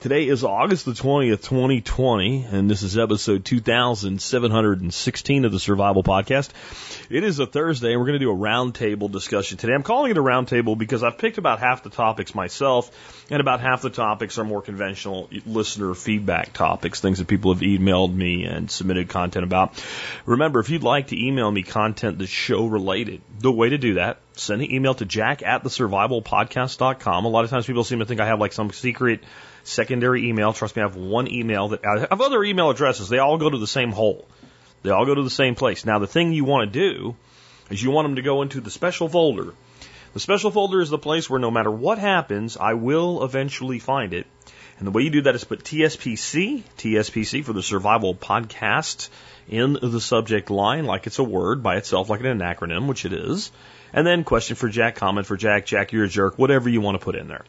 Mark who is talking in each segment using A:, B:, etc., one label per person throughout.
A: Today is August the 20th, 2020, and this is episode 2716 of the Survival Podcast. It is a Thursday, and we're going to do a roundtable discussion today. I'm calling it a roundtable because I've picked about half the topics myself, and about half the topics are more conventional listener feedback topics, things that people have emailed me and submitted content about. Remember, if you'd like to email me content that's show related, the way to do that, send an email to jack at the survivalpodcast.com. A lot of times people seem to think I have like some secret secondary email. Trust me, I have one email that I have other email addresses. They all go to the same hole. They all go to the same place. Now, the thing you want to do is you want them to go into the special folder. The special folder is the place where no matter what happens, I will eventually find it. And the way you do that is put TSPC, TSPC for the Survival Podcast, in the subject line like it's a word by itself, like an acronym, which it is. And then question for Jack, comment for Jack, Jack, you're a jerk, whatever you want to put in there.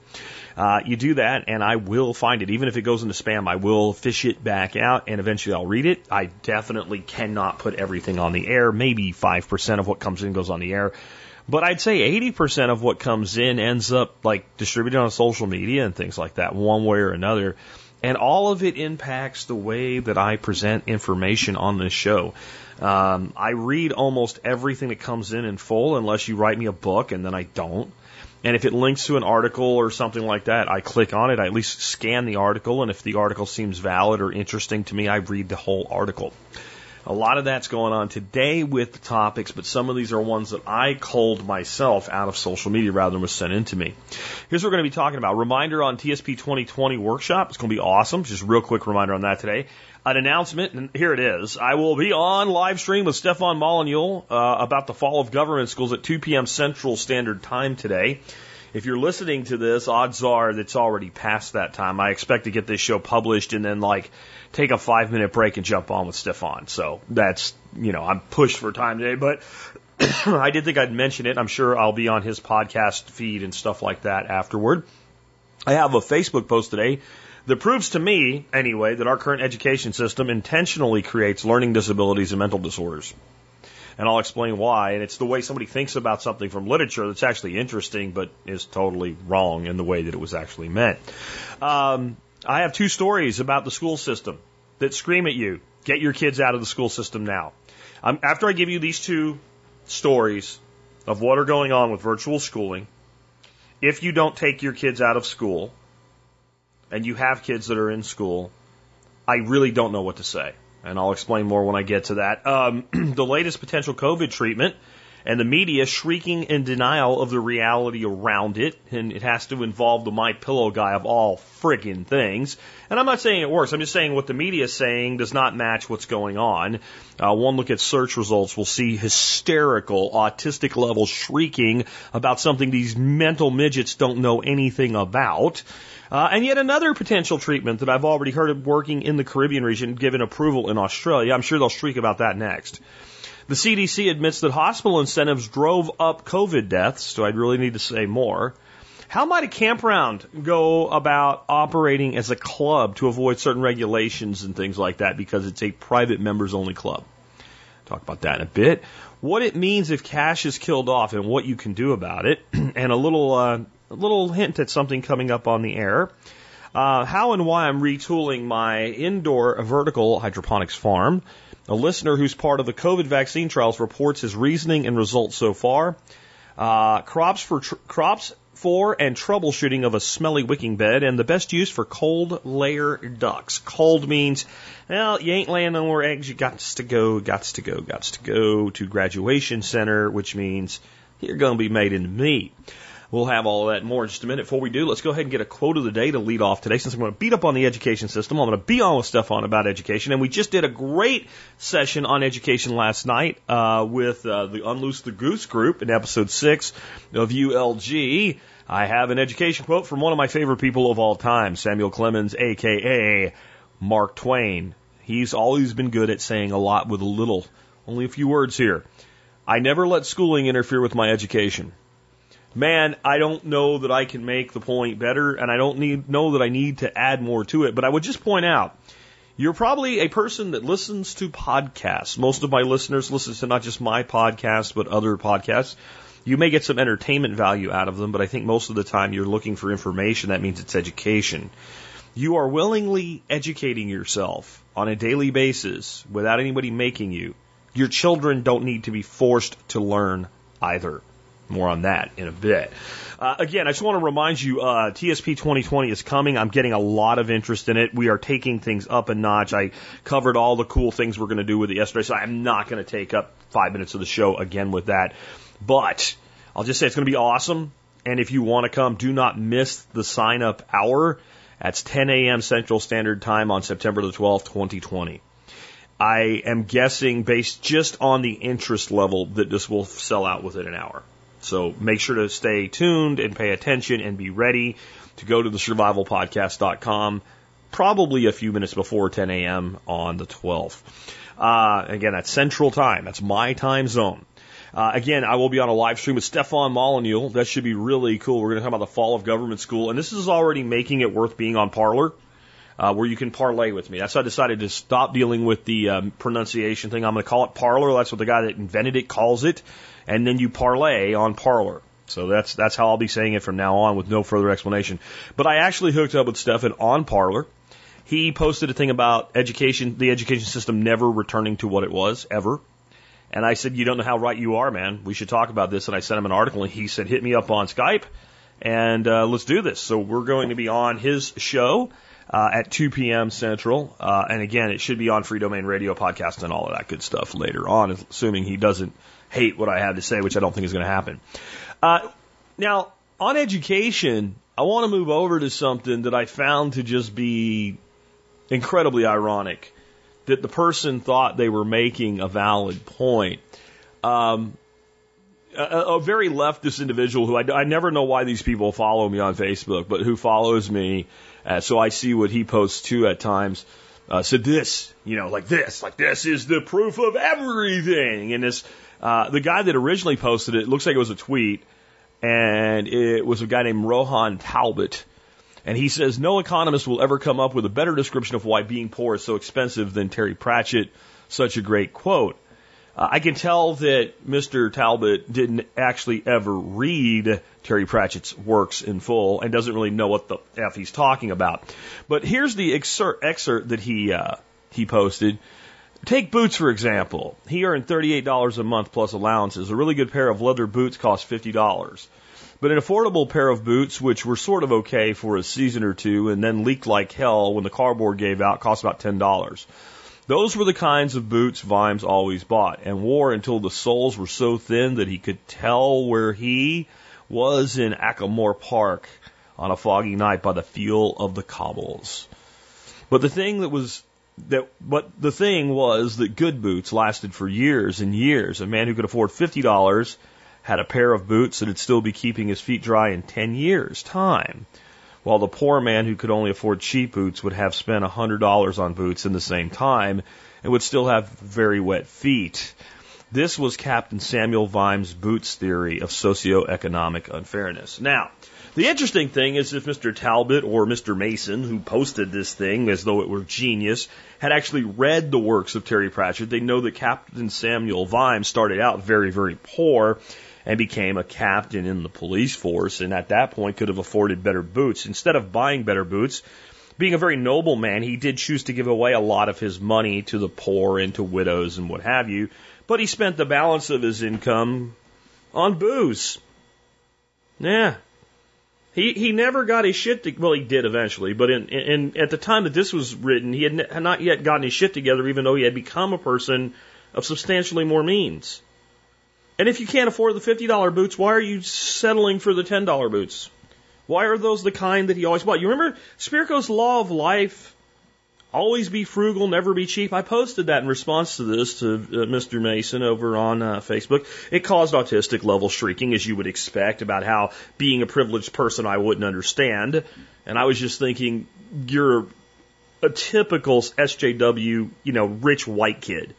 A: Uh, you do that, and I will find it. Even if it goes into spam, I will fish it back out, and eventually I'll read it. I definitely cannot put everything on the air. Maybe 5% of what comes in goes on the air. But I'd say 80% of what comes in ends up like distributed on social media and things like that, one way or another. And all of it impacts the way that I present information on this show. Um, I read almost everything that comes in in full unless you write me a book and then I don't. And if it links to an article or something like that, I click on it. I at least scan the article. And if the article seems valid or interesting to me, I read the whole article. A lot of that's going on today with the topics, but some of these are ones that I culled myself out of social media rather than was sent in to me. Here's what we're going to be talking about. Reminder on TSP 2020 workshop. It's going to be awesome. Just real quick reminder on that today. An announcement, and here it is. I will be on live stream with Stefan Molyneux uh, about the fall of government schools at 2 p.m. Central Standard Time today. If you're listening to this, odds are that's already past that time. I expect to get this show published and then like take a five minute break and jump on with Stefan. So that's, you know, I'm pushed for time today, but I did think I'd mention it. I'm sure I'll be on his podcast feed and stuff like that afterward. I have a Facebook post today that proves to me, anyway, that our current education system intentionally creates learning disabilities and mental disorders. And I'll explain why. And it's the way somebody thinks about something from literature that's actually interesting, but is totally wrong in the way that it was actually meant. Um, I have two stories about the school system that scream at you get your kids out of the school system now. Um, after I give you these two stories of what are going on with virtual schooling, if you don't take your kids out of school and you have kids that are in school, I really don't know what to say. And I'll explain more when I get to that. Um, the latest potential COVID treatment and the media shrieking in denial of the reality around it, and it has to involve the My Pillow guy of all friggin' things. And I'm not saying it works. I'm just saying what the media is saying does not match what's going on. Uh, one look at search results will see hysterical, autistic level shrieking about something these mental midgets don't know anything about. Uh, and yet another potential treatment that I've already heard of working in the Caribbean region, given approval in Australia. I'm sure they'll shriek about that next. The CDC admits that hospital incentives drove up COVID deaths, so I'd really need to say more. How might a campground go about operating as a club to avoid certain regulations and things like that because it's a private members only club? Talk about that in a bit. What it means if cash is killed off and what you can do about it, and a little uh, a little hint at something coming up on the air. Uh, how and why I'm retooling my indoor vertical hydroponics farm. A listener who's part of the COVID vaccine trials reports his reasoning and results so far. Uh, crops for tr- crops for and troubleshooting of a smelly wicking bed, and the best use for cold layer ducks. Cold means, well, you ain't laying no more eggs. You got to go, got to go, got to go to graduation center, which means you're going to be made into meat. We'll have all that more in just a minute. Before we do, let's go ahead and get a quote of the day to lead off today. Since I'm going to beat up on the education system, I'm going to be on with Stefan about education. And we just did a great session on education last night uh, with uh, the Unloose the Goose group in episode six of ULG. I have an education quote from one of my favorite people of all time, Samuel Clemens, aka Mark Twain. He's always been good at saying a lot with a little. Only a few words here. I never let schooling interfere with my education. Man, I don't know that I can make the point better, and I don't need know that I need to add more to it. But I would just point out, you're probably a person that listens to podcasts. Most of my listeners listen to not just my podcast, but other podcasts. You may get some entertainment value out of them, but I think most of the time you're looking for information. That means it's education. You are willingly educating yourself on a daily basis without anybody making you. Your children don't need to be forced to learn either. More on that in a bit. Uh, again, I just want to remind you, uh, TSP 2020 is coming. I'm getting a lot of interest in it. We are taking things up a notch. I covered all the cool things we're going to do with it yesterday, so I'm not going to take up five minutes of the show again with that. But I'll just say it's going to be awesome. And if you want to come, do not miss the sign up hour. That's 10 a.m. Central Standard Time on September the 12th, 2020. I am guessing based just on the interest level that this will sell out within an hour. So make sure to stay tuned and pay attention and be ready to go to the survivalpodcast.com probably a few minutes before 10 a.m. on the 12th. Uh, again, that's Central Time. That's my time zone. Uh, again, I will be on a live stream with Stefan Molyneux. That should be really cool. We're going to talk about the fall of government school, and this is already making it worth being on Parler, uh, where you can parlay with me. That's why I decided to stop dealing with the um, pronunciation thing. I'm going to call it Parler. That's what the guy that invented it calls it, and then you parlay on Parler. So that's that's how I'll be saying it from now on with no further explanation. But I actually hooked up with Stefan on Parler. He posted a thing about education, the education system never returning to what it was ever. And I said, You don't know how right you are, man. We should talk about this. And I sent him an article, and he said, Hit me up on Skype and uh, let's do this. So we're going to be on his show uh, at 2 p.m. Central. Uh, and again, it should be on Freedomain Radio podcast and all of that good stuff later on, assuming he doesn't hate what I have to say, which I don't think is going to happen. Uh, now, on education, I want to move over to something that I found to just be incredibly ironic that the person thought they were making a valid point. Um, a, a, very leftist individual who I, I, never know why these people follow me on Facebook, but who follows me, uh, so I see what he posts too at times. Uh, said this, you know, like this, like this is the proof of everything. And this, uh, the guy that originally posted it, it looks like it was a tweet, and it was a guy named Rohan Talbot. And he says no economist will ever come up with a better description of why being poor is so expensive than Terry Pratchett. Such a great quote. Uh, I can tell that Mr. Talbot didn't actually ever read Terry Pratchett's works in full and doesn't really know what the f he's talking about. But here's the excerpt, that he uh, he posted. Take boots for example. He earned $38 a month plus allowances. A really good pair of leather boots cost $50. But an affordable pair of boots, which were sort of okay for a season or two and then leaked like hell when the cardboard gave out, cost about $10. Those were the kinds of boots Vimes always bought and wore until the soles were so thin that he could tell where he was in Ankh-Morpork on a foggy night by the feel of the cobbles. But the thing that was that but the thing was that good boots lasted for years and years. A man who could afford fifty dollars had a pair of boots that'd still be keeping his feet dry in 10 years' time, while the poor man who could only afford cheap boots would have spent a $100 on boots in the same time and would still have very wet feet. This was Captain Samuel Vimes' boots theory of socioeconomic unfairness. Now, the interesting thing is if Mr. Talbot or Mr. Mason, who posted this thing as though it were genius, had actually read the works of Terry Pratchett, they know that Captain Samuel Vimes started out very, very poor and became a captain in the police force, and at that point could have afforded better boots. Instead of buying better boots, being a very noble man, he did choose to give away a lot of his money to the poor and to widows and what have you, but he spent the balance of his income on booze. Yeah. He he never got his shit to, well he did eventually, but in, in at the time that this was written, he had, had not yet gotten his shit together even though he had become a person of substantially more means. And if you can't afford the $50 boots, why are you settling for the $10 boots? Why are those the kind that he always bought? You remember Spirko's law of life? Always be frugal, never be cheap. I posted that in response to this to uh, Mr. Mason over on uh, Facebook. It caused autistic level shrieking, as you would expect, about how being a privileged person I wouldn't understand. And I was just thinking, you're a typical SJW, you know, rich white kid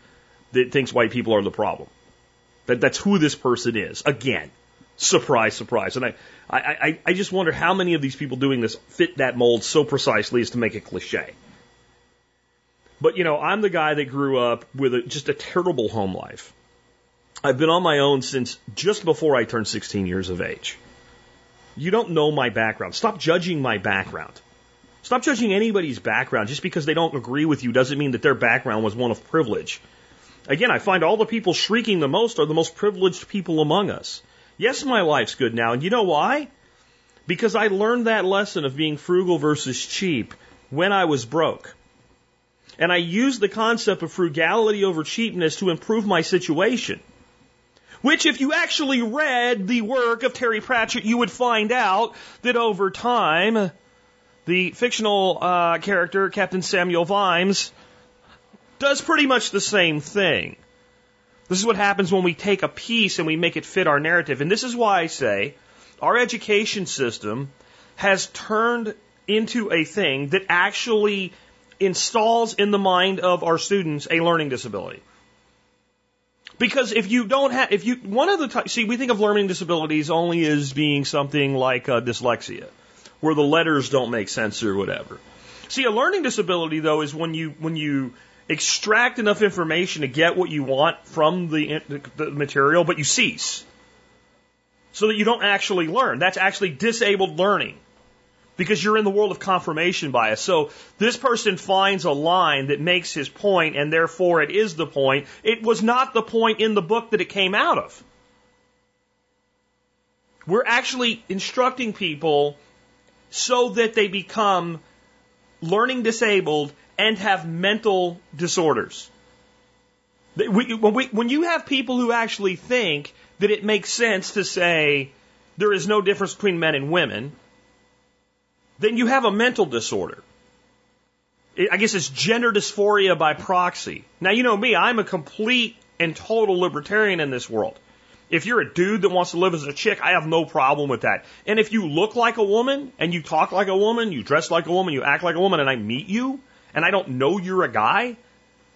A: that thinks white people are the problem. That that's who this person is. Again, surprise, surprise. And I, I, I, I just wonder how many of these people doing this fit that mold so precisely as to make it cliche. But you know, I'm the guy that grew up with a, just a terrible home life. I've been on my own since just before I turned 16 years of age. You don't know my background. Stop judging my background. Stop judging anybody's background. Just because they don't agree with you doesn't mean that their background was one of privilege. Again, I find all the people shrieking the most are the most privileged people among us. Yes, my life's good now. And you know why? Because I learned that lesson of being frugal versus cheap when I was broke. And I used the concept of frugality over cheapness to improve my situation. Which, if you actually read the work of Terry Pratchett, you would find out that over time, the fictional uh, character, Captain Samuel Vimes, does pretty much the same thing. This is what happens when we take a piece and we make it fit our narrative. And this is why I say our education system has turned into a thing that actually installs in the mind of our students a learning disability. Because if you don't have, if you, one of the, see, we think of learning disabilities only as being something like uh, dyslexia, where the letters don't make sense or whatever. See, a learning disability though is when you, when you extract enough information to get what you want from the, the material, but you cease. So that you don't actually learn. That's actually disabled learning because you're in the world of confirmation bias. So this person finds a line that makes his point and therefore it is the point. It was not the point in the book that it came out of. We're actually instructing people so that they become learning disabled and have mental disorders. When, you have people who actually think that it makes sense to say there is no difference between men and women, then you have a mental disorder. I guess it's gender dysphoria by proxy. Now, you know me, I'm a complete and total libertarian in this world. If you're a dude that wants to live as a chick, I have no problem with that. And if you look like a woman and you talk like a woman, you dress like a woman, you act like a woman, and I meet you and I don't know you're a guy,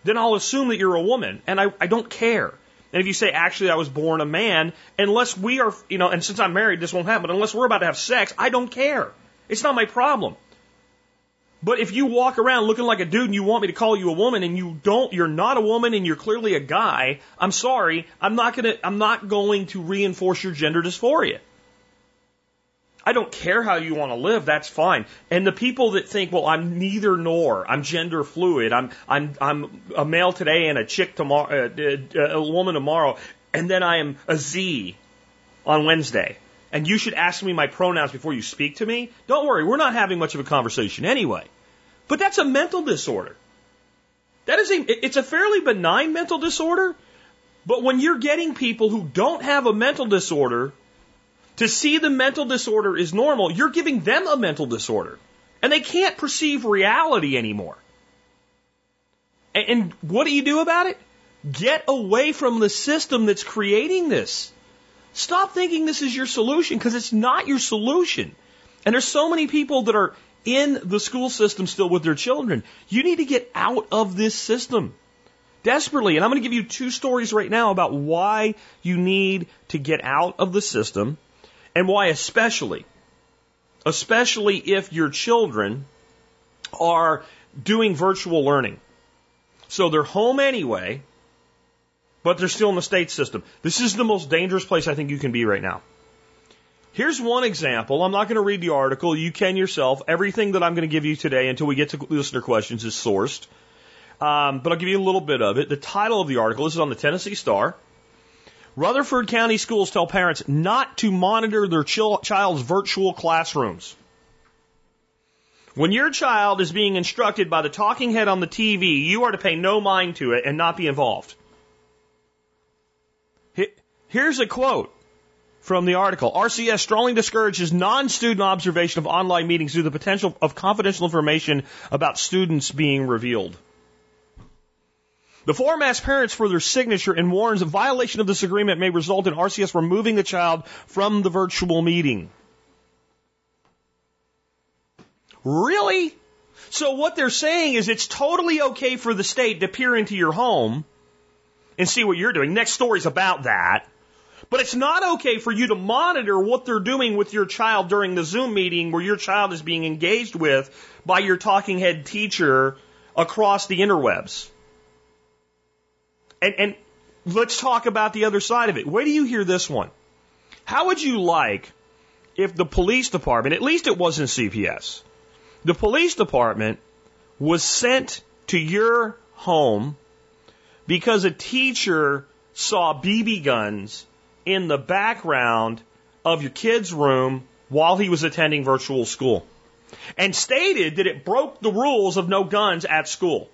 A: then I'll assume that you're a woman and I, I don't care. And if you say, actually, I was born a man, unless we are, you know, and since I'm married, this won't happen, unless we're about to have sex, I don't care. It's not my problem. But if you walk around looking like a dude and you want me to call you a woman and you don't, you're not a woman and you're clearly a guy, I'm sorry, I'm not gonna, I'm not going to reinforce your gender dysphoria. I don't care how you want to live, that's fine. And the people that think, well, I'm neither nor, I'm gender fluid, I'm, I'm, I'm a male today and a chick tomorrow, uh, uh, a woman tomorrow, and then I am a Z on Wednesday and you should ask me my pronouns before you speak to me, don't worry, we're not having much of a conversation anyway. But that's a mental disorder. That is a, it's a fairly benign mental disorder, but when you're getting people who don't have a mental disorder to see the mental disorder is normal, you're giving them a mental disorder. And they can't perceive reality anymore. And, and what do you do about it? Get away from the system that's creating this. Stop thinking this is your solution because it's not your solution. And there's so many people that are in the school system still with their children. You need to get out of this system desperately. And I'm going to give you two stories right now about why you need to get out of the system and why especially, especially if your children are doing virtual learning. So they're home anyway, but they're still in the state system. This is the most dangerous place I think you can be right now. Here's one example. I'm not going to read the article. You can yourself. Everything that I'm going to give you today until we get to listener questions is sourced. Um, but I'll give you a little bit of it. The title of the article, this is on the Tennessee Star. Rutherford County schools tell parents not to monitor their child's virtual classrooms. When your child is being instructed by the talking head on the TV, you are to pay no mind to it and not be involved. Here's a quote from the article. RCS strongly discourages non-student observation of online meetings due to the potential of confidential information about students being revealed. The form asks parents for their signature and warns a violation of this agreement may result in RCS removing the child from the virtual meeting. Really? So what they're saying is it's totally okay for the state to peer into your home and see what you're doing. Next story's about that. But it's not okay for you to monitor what they're doing with your child during the Zoom meeting where your child is being engaged with by your talking head teacher across the interwebs. And, and let's talk about the other side of it. Where do you hear this one? How would you like if the police department, at least it wasn't CPS, the police department was sent to your home because a teacher saw BB guns in the background of your kid's room while he was attending virtual school and stated that it broke the rules of no guns at school.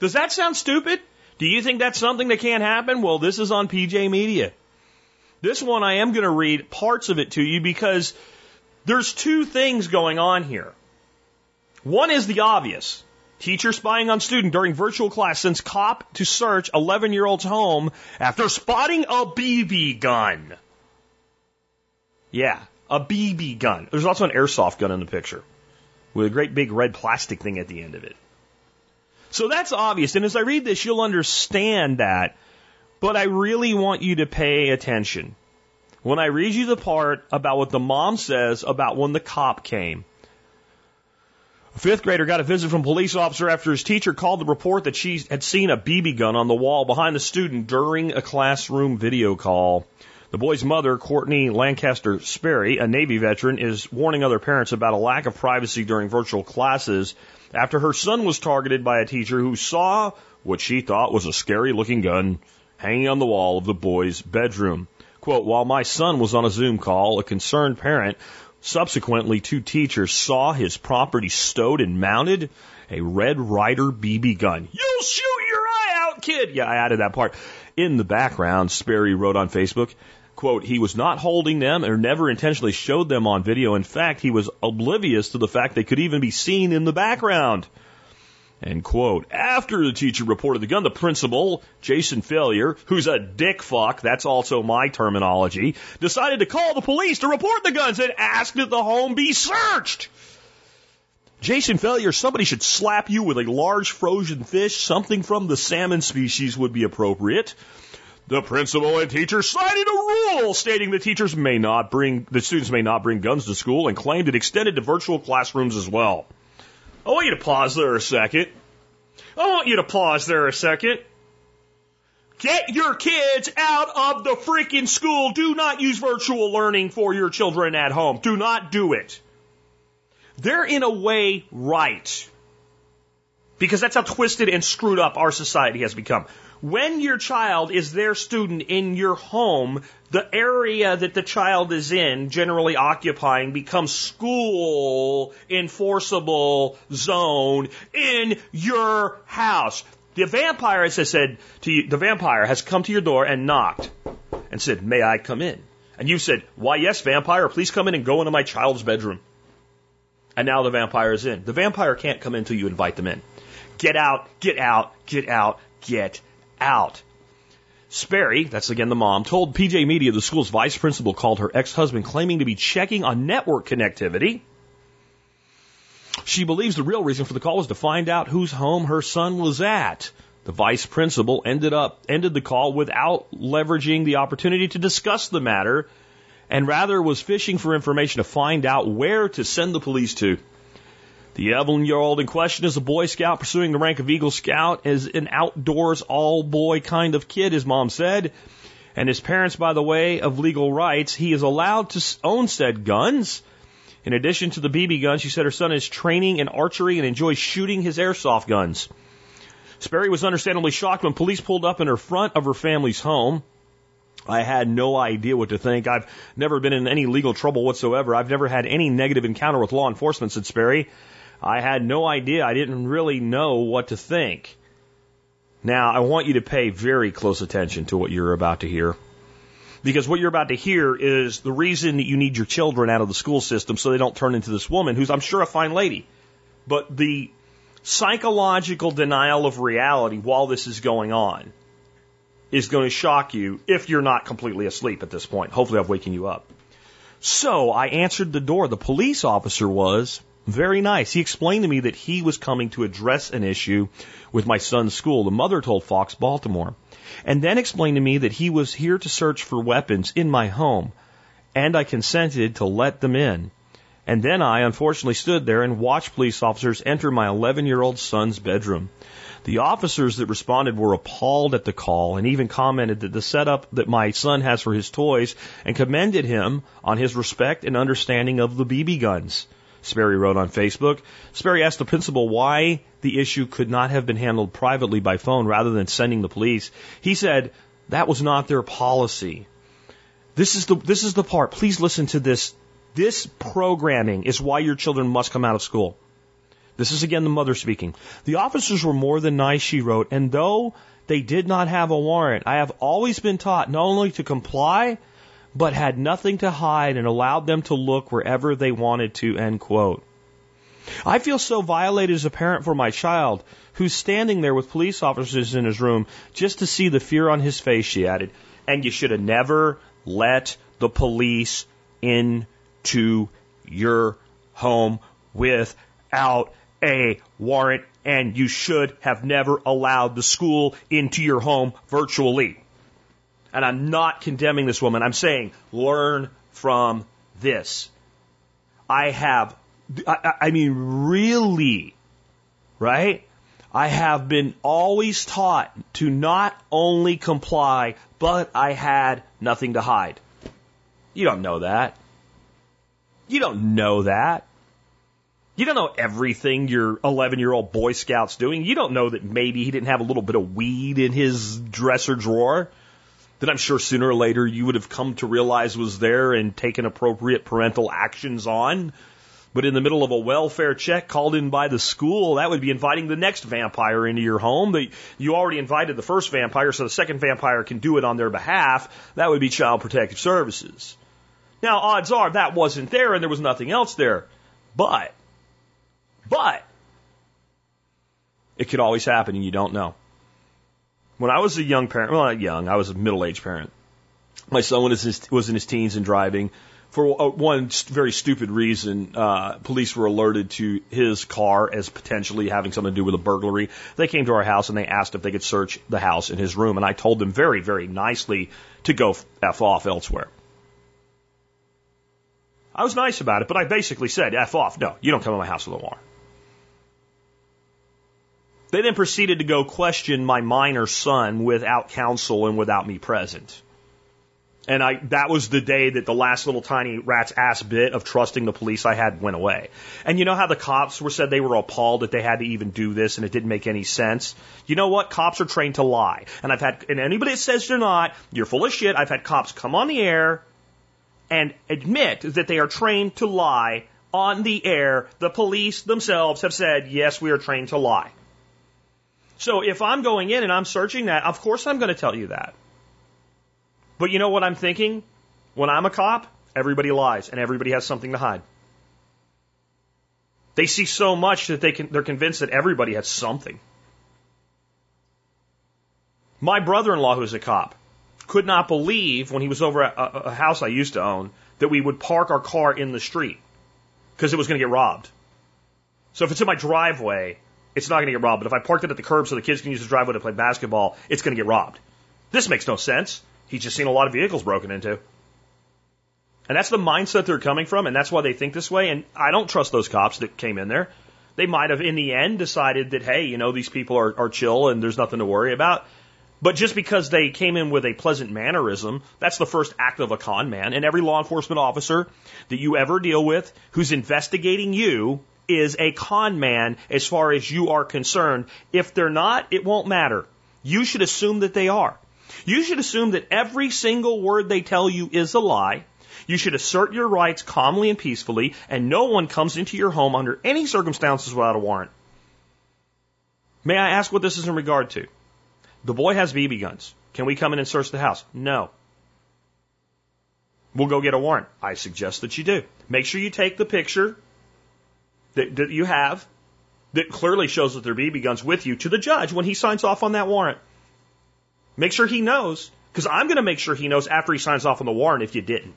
A: Does that sound stupid? Do you think that's something that can't happen? Well, this is on PJ Media. This one I am going to read parts of it to you because there's two things going on here. One is the obvious. Teacher spying on student during virtual class sends cop to search 11 year old's home after spotting a BB gun. Yeah, a BB gun. There's also an airsoft gun in the picture with a great big red plastic thing at the end of it. So that's obvious. And as I read this, you'll understand that. But I really want you to pay attention. When I read you the part about what the mom says about when the cop came. A fifth grader got a visit from a police officer after his teacher called to report that she had seen a BB gun on the wall behind the student during a classroom video call. The boy's mother, Courtney Lancaster Sperry, a Navy veteran, is warning other parents about a lack of privacy during virtual classes after her son was targeted by a teacher who saw what she thought was a scary looking gun hanging on the wall of the boy's bedroom. Quote, while my son was on a Zoom call, a concerned parent, subsequently two teachers, saw his property stowed and mounted a Red Ryder BB gun. You'll shoot your eye out, kid! Yeah, I added that part. In the background, Sperry wrote on Facebook, quote, he was not holding them or never intentionally showed them on video. In fact, he was oblivious to the fact they could even be seen in the background. End quote. After the teacher reported the gun, the principal, Jason Failure, who's a dick fuck, that's also my terminology, decided to call the police to report the guns and ask that the home be searched. Jason Failure, somebody should slap you with a large frozen fish. Something from the salmon species would be appropriate. The principal and teacher cited a rule stating that teachers may not bring, the students may not bring guns to school and claimed it extended to virtual classrooms as well. I want you to pause there a second. I want you to pause there a second. Get your kids out of the freaking school. Do not use virtual learning for your children at home. Do not do it. They're in a way right. Because that's how twisted and screwed up our society has become. When your child is their student in your home, the area that the child is in, generally occupying, becomes school enforceable zone in your house. The vampire, as I said to you, the vampire has come to your door and knocked and said, May I come in? And you said, Why, yes, vampire, please come in and go into my child's bedroom. And now the vampire is in. The vampire can't come in until you invite them in. Get out, get out, get out, get out. Sperry, that's again the mom, told PJ Media the school's vice principal called her ex-husband claiming to be checking on network connectivity. She believes the real reason for the call was to find out whose home her son was at. The vice principal ended up ended the call without leveraging the opportunity to discuss the matter and rather was fishing for information to find out where to send the police to. The 11 year old in question is a Boy Scout pursuing the rank of Eagle Scout as an outdoors all boy kind of kid, his mom said. And his parents, by the way of legal rights, he is allowed to own said guns. In addition to the BB gun, she said her son is training in archery and enjoys shooting his airsoft guns. Sperry was understandably shocked when police pulled up in her front of her family's home. I had no idea what to think. I've never been in any legal trouble whatsoever. I've never had any negative encounter with law enforcement, said Sperry. I had no idea. I didn't really know what to think. Now, I want you to pay very close attention to what you're about to hear. Because what you're about to hear is the reason that you need your children out of the school system so they don't turn into this woman who's, I'm sure, a fine lady. But the psychological denial of reality while this is going on is going to shock you if you're not completely asleep at this point. Hopefully, I've waken you up. So I answered the door. The police officer was, Very nice. He explained to me that he was coming to address an issue with my son's school. The mother told Fox Baltimore. And then explained to me that he was here to search for weapons in my home. And I consented to let them in. And then I unfortunately stood there and watched police officers enter my 11 year old son's bedroom. The officers that responded were appalled at the call and even commented that the setup that my son has for his toys and commended him on his respect and understanding of the BB guns. Sperry wrote on Facebook. Sperry asked the principal why the issue could not have been handled privately by phone rather than sending the police. He said that was not their policy. This is the this is the part. Please listen to this. This programming is why your children must come out of school. This is again the mother speaking. The officers were more than nice, she wrote, and though they did not have a warrant, I have always been taught not only to comply, but had nothing to hide and allowed them to look wherever they wanted to, end quote. I feel so violated as a parent for my child, who's standing there with police officers in his room just to see the fear on his face, she added. And you should have never let the police into your home without a warrant, and you should have never allowed the school into your home virtually. And I'm not condemning this woman. I'm saying learn from this. I have, I, I mean, really, right? I have been always taught to not only comply, but I had nothing to hide. You don't know that. You don't know that. You don't know everything your 11 year old Boy Scout's doing. You don't know that maybe he didn't have a little bit of weed in his dresser drawer that I'm sure sooner or later you would have come to realize was there and taken appropriate parental actions on. But in the middle of a welfare check called in by the school, that would be inviting the next vampire into your home. That You already invited the first vampire, so the second vampire can do it on their behalf. That would be Child Protective Services. Now, odds are that wasn't there and there was nothing else there. But, but, it could always happen and you don't know. When I was a young parent, well, not young, I was a middle aged parent. My son was in his, was in his teens and driving. For one very stupid reason, uh, police were alerted to his car as potentially having something to do with a burglary. They came to our house and they asked if they could search the house in his room, and I told them very, very nicely to go f off elsewhere. I was nice about it, but I basically said, F off. No, you don't come to my house with a warrant. They then proceeded to go question my minor son without counsel and without me present. And I, that was the day that the last little tiny rat's ass bit of trusting the police I had went away. And you know how the cops were said they were appalled that they had to even do this and it didn't make any sense? You know what? Cops are trained to lie. And I've had, and anybody that says they're not, you're full of shit. I've had cops come on the air and admit that they are trained to lie on the air. The police themselves have said, yes, we are trained to lie. So if I'm going in and I'm searching that, of course I'm going to tell you that. But you know what I'm thinking? When I'm a cop, everybody lies and everybody has something to hide. They see so much that they can, they're convinced that everybody has something. My brother-in-law, who's a cop, could not believe when he was over at a, a house I used to own that we would park our car in the street because it was going to get robbed. So if it's in my driveway, it's not going to get robbed. But if I parked it at the curb so the kids can use the driveway to play basketball, it's going to get robbed. This makes no sense. He's just seen a lot of vehicles broken into. And that's the mindset they're coming from, and that's why they think this way. And I don't trust those cops that came in there. They might have, in the end, decided that, hey, you know, these people are, are chill and there's nothing to worry about. But just because they came in with a pleasant mannerism, that's the first act of a con man. And every law enforcement officer that you ever deal with who's investigating you is a con man as far as you are concerned. If they're not, it won't matter. You should assume that they are. You should assume that every single word they tell you is a lie. You should assert your rights calmly and peacefully, and no one comes into your home under any circumstances without a warrant. May I ask what this is in regard to? The boy has BB guns. Can we come in and search the house? No. We'll go get a warrant. I suggest that you do. Make sure you take the picture that, that you have that clearly shows that they're BB guns with you to the judge when he signs off on that warrant. Make sure he knows, because I'm going to make sure he knows after he signs off on the warrant if you didn't.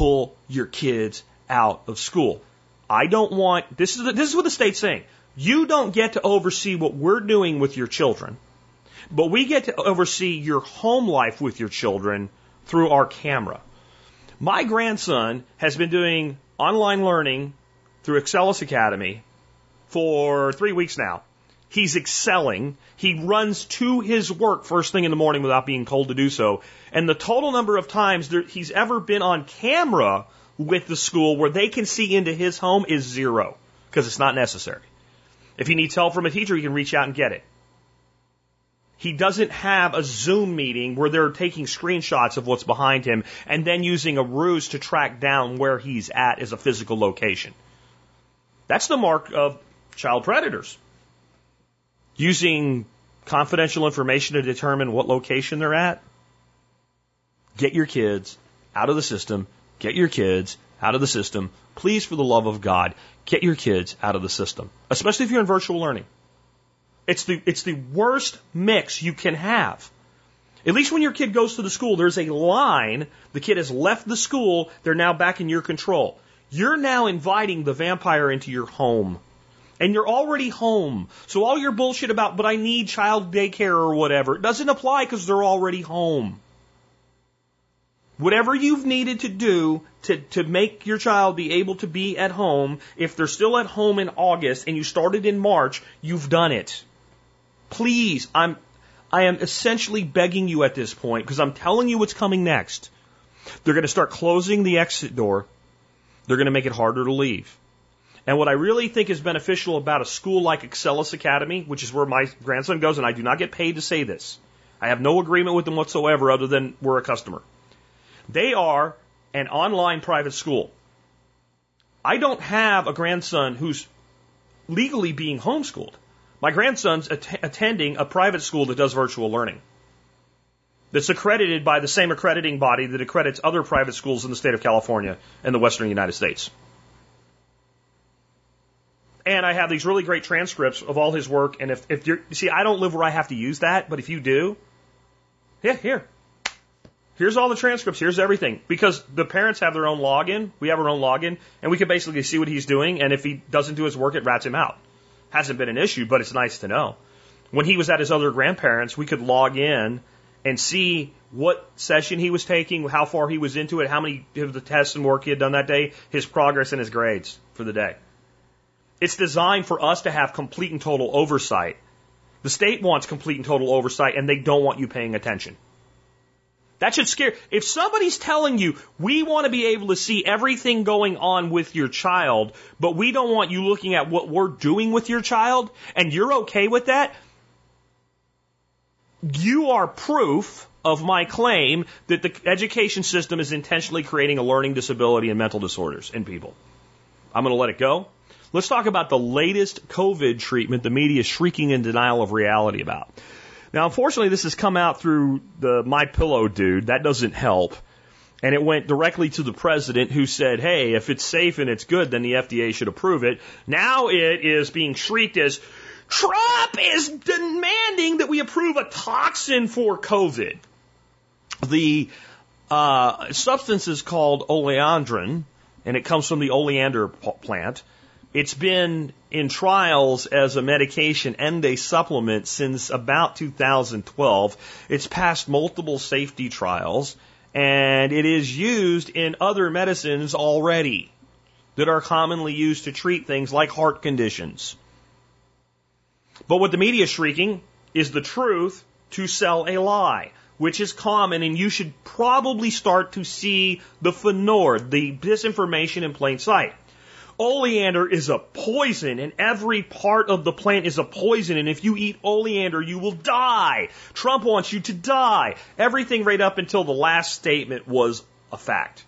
A: pull your kids out of school. I don't want, this is, this is what the state's saying. You don't get to oversee what we're doing with your children, but we get to oversee your home life with your children through our camera. My grandson has been doing online learning through Excellus Academy for three weeks now. He's excelling. He runs to his work first thing in the morning without being told to do so. And the total number of times there, he's ever been on camera with the school where they can see into his home is zero because it's not necessary. If he needs help from a teacher, he can reach out and get it. He doesn't have a Zoom meeting where they're taking screenshots of what's behind him and then using a ruse to track down where he's at as a physical location. That's the mark of child predators. Using confidential information to determine what location they're at. Get your kids out of the system. Get your kids out of the system. Please, for the love of God, get your kids out of the system, especially if you're in virtual learning. It's the, it's the worst mix you can have. At least when your kid goes to the school, there's a line. The kid has left the school. They're now back in your control. You're now inviting the vampire into your home. And you're already home. So all your bullshit about, but I need child daycare or whatever, it doesn't apply because they're already home. Whatever you've needed to do to, to make your child be able to be at home, if they're still at home in August and you started in March, you've done it. Please, I'm, I am essentially begging you at this point because I'm telling you what's coming next. They're going to start closing the exit door. They're going to make it harder to leave. And what I really think is beneficial about a school like Excellus Academy, which is where my grandson goes, and I do not get paid to say this. I have no agreement with them whatsoever other than we're a customer. They are an online private school. I don't have a grandson who's legally being homeschooled. My grandson's att- attending a private school that does virtual learning. That's accredited by the same accrediting body that accredits other private schools in the state of California and the western United States. And I have these really great transcripts of all his work. And if, if you're, see, I don't live where I have to use that, but if you do, yeah, here. Here's all the transcripts. Here's everything. Because the parents have their own login. We have our own login. And we can basically see what he's doing. And if he doesn't do his work, it rats him out. Hasn't been an issue, but it's nice to know. When he was at his other grandparents, we could log in and see what session he was taking, how far he was into it, how many of the tests and work he had done that day, his progress and his grades for the day. It's designed for us to have complete and total oversight. The state wants complete and total oversight and they don't want you paying attention. That should scare. If somebody's telling you, we want to be able to see everything going on with your child, but we don't want you looking at what we're doing with your child, and you're okay with that, you are proof of my claim that the education system is intentionally creating a learning disability and mental disorders in people. I'm going to let it go. Let's talk about the latest COVID treatment the media is shrieking in denial of reality about. Now, unfortunately, this has come out through the My Pillow dude. That doesn't help. And it went directly to the president who said, hey, if it's safe and it's good, then the FDA should approve it. Now it is being shrieked as Trump is demanding that we approve a toxin for COVID. The uh, substance is called oleandrin, and it comes from the oleander plant. It's been in trials as a medication and a supplement since about 2012. It's passed multiple safety trials and it is used in other medicines already that are commonly used to treat things like heart conditions. But what the media is shrieking is the truth to sell a lie, which is common, and you should probably start to see the fnord, the disinformation in plain sight. Oleander is a poison, and every part of the plant is a poison. And if you eat oleander, you will die. Trump wants you to die. Everything right up until the last statement was a fact.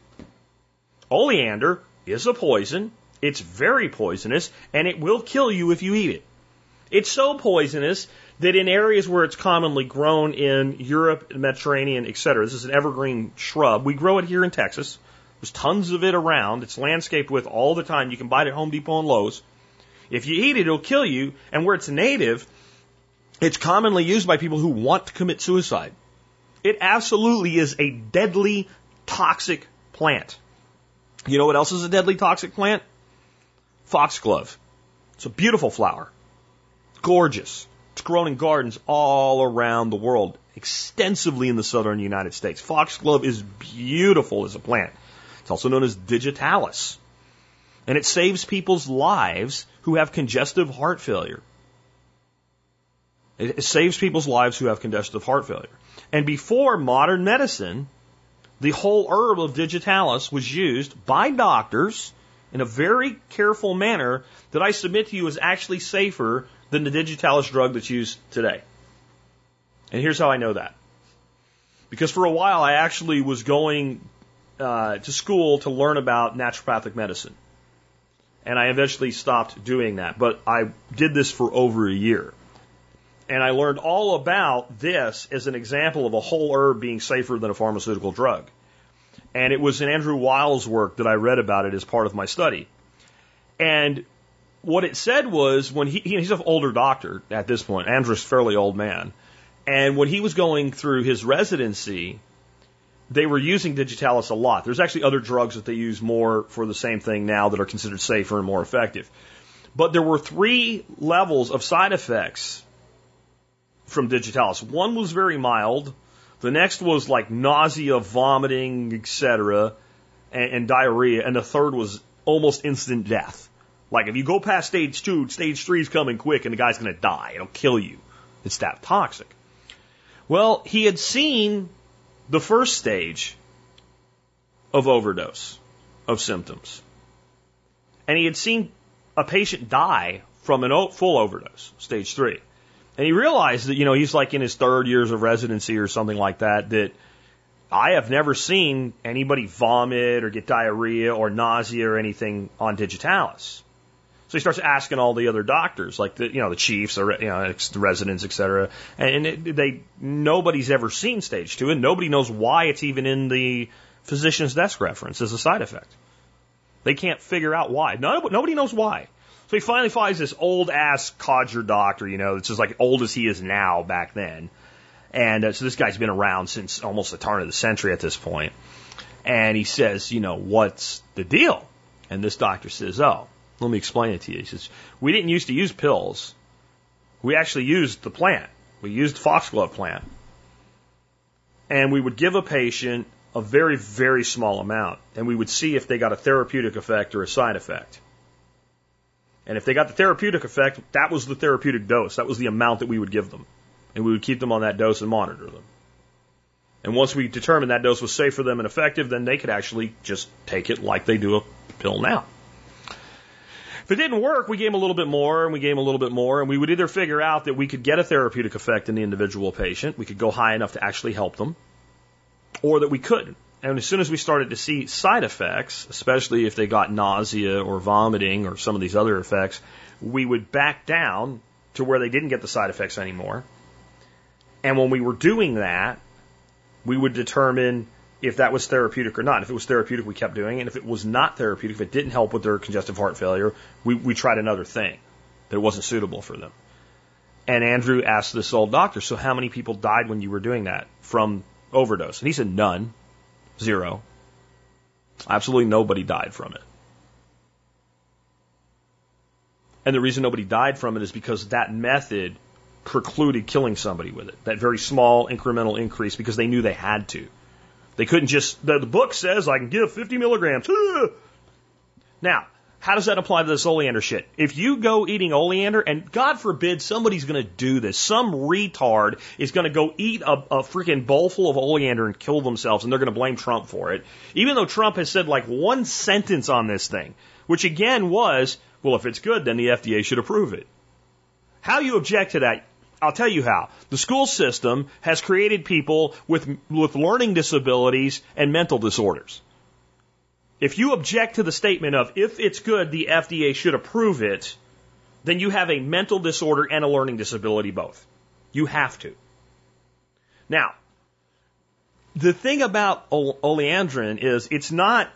A: Oleander is a poison. It's very poisonous, and it will kill you if you eat it. It's so poisonous that in areas where it's commonly grown in Europe, Mediterranean, etc., this is an evergreen shrub. We grow it here in Texas. There's tons of it around. It's landscaped with all the time. You can buy it at Home Depot and Lowe's. If you eat it, it'll kill you. And where it's native, it's commonly used by people who want to commit suicide. It absolutely is a deadly, toxic plant. You know what else is a deadly toxic plant? Foxglove. It's a beautiful flower. Gorgeous. It's grown in gardens all around the world, extensively in the southern United States. Foxglove is beautiful as a plant. It's also known as digitalis. And it saves people's lives who have congestive heart failure. It saves people's lives who have congestive heart failure. And before modern medicine, the whole herb of digitalis was used by doctors in a very careful manner that I submit to you is actually safer than the digitalis drug that's used today. And here's how I know that. Because for a while I actually was going uh, to school to learn about naturopathic medicine. And I eventually stopped doing that. But I did this for over a year. And I learned all about this as an example of a whole herb being safer than a pharmaceutical drug. And it was in Andrew Weil's work that I read about it as part of my study. And what it said was when he, he's an older doctor at this point, Andrew's a fairly old man. And when he was going through his residency, they were using digitalis a lot. There's actually other drugs that they use more for the same thing now that are considered safer and more effective. But there were three levels of side effects from digitalis. One was very mild. The next was like nausea, vomiting, etc., and, and diarrhea. And the third was almost instant death. Like if you go past stage two, stage three is coming quick and the guy's going to die. It'll kill you. It's that toxic. Well, he had seen the first stage of overdose of symptoms. And he had seen a patient die from an full overdose, stage three. And he realized that, you know, he's like in his third years of residency or something like that, that I have never seen anybody vomit or get diarrhea or nausea or anything on digitalis. So he starts asking all the other doctors, like the you know the chiefs or you know the residents, etc. And it, they nobody's ever seen stage two, and nobody knows why it's even in the physician's desk reference as a side effect. They can't figure out why. Nobody, nobody knows why. So he finally finds this old ass codger doctor, you know, that's just like old as he is now back then. And uh, so this guy's been around since almost the turn of the century at this point. And he says, you know, what's the deal? And this doctor says, oh, let me explain it to you. He says, we didn't used to use pills. We actually used the plant. We used foxglove plant. And we would give a patient a very, very small amount. And we would see if they got a therapeutic effect or a side effect. And if they got the therapeutic effect, that was the therapeutic dose. That was the amount that we would give them. And we would keep them on that dose and monitor them. And once we determined that dose was safe for them and effective, then they could actually just take it like they do a pill now. If it didn't work, we gave them a little bit more and we gave them a little bit more, and we would either figure out that we could get a therapeutic effect in the individual patient, we could go high enough to actually help them, or that we couldn't. And as soon as we started to see side effects, especially if they got nausea or vomiting or some of these other effects, we would back down to where they didn't get the side effects anymore. And when we were doing that, we would determine if that was therapeutic or not. If it was therapeutic, we kept doing it. And if it was not therapeutic, if it didn't help with their congestive heart failure, we, we tried another thing that wasn't suitable for them. And Andrew asked this old doctor, so how many people died when you were doing that from overdose? And he said, none. Zero. Absolutely nobody died from it. And the reason nobody died from it is because that method precluded killing somebody with it. That very small incremental increase because they knew they had to. They couldn't just, the, the book says I can give 50 milligrams. Now, how does that apply to this oleander shit? If you go eating oleander, and God forbid somebody's going to do this, some retard is going to go eat a, a freaking bowl full of oleander and kill themselves, and they're going to blame Trump for it. Even though Trump has said like one sentence on this thing, which again was, well, if it's good, then the FDA should approve it. How you object to that? I'll tell you how. The school system has created people with, with learning disabilities and mental disorders. If you object to the statement of if it's good, the FDA should approve it, then you have a mental disorder and a learning disability both. You have to. Now, the thing about oleandrin is it's not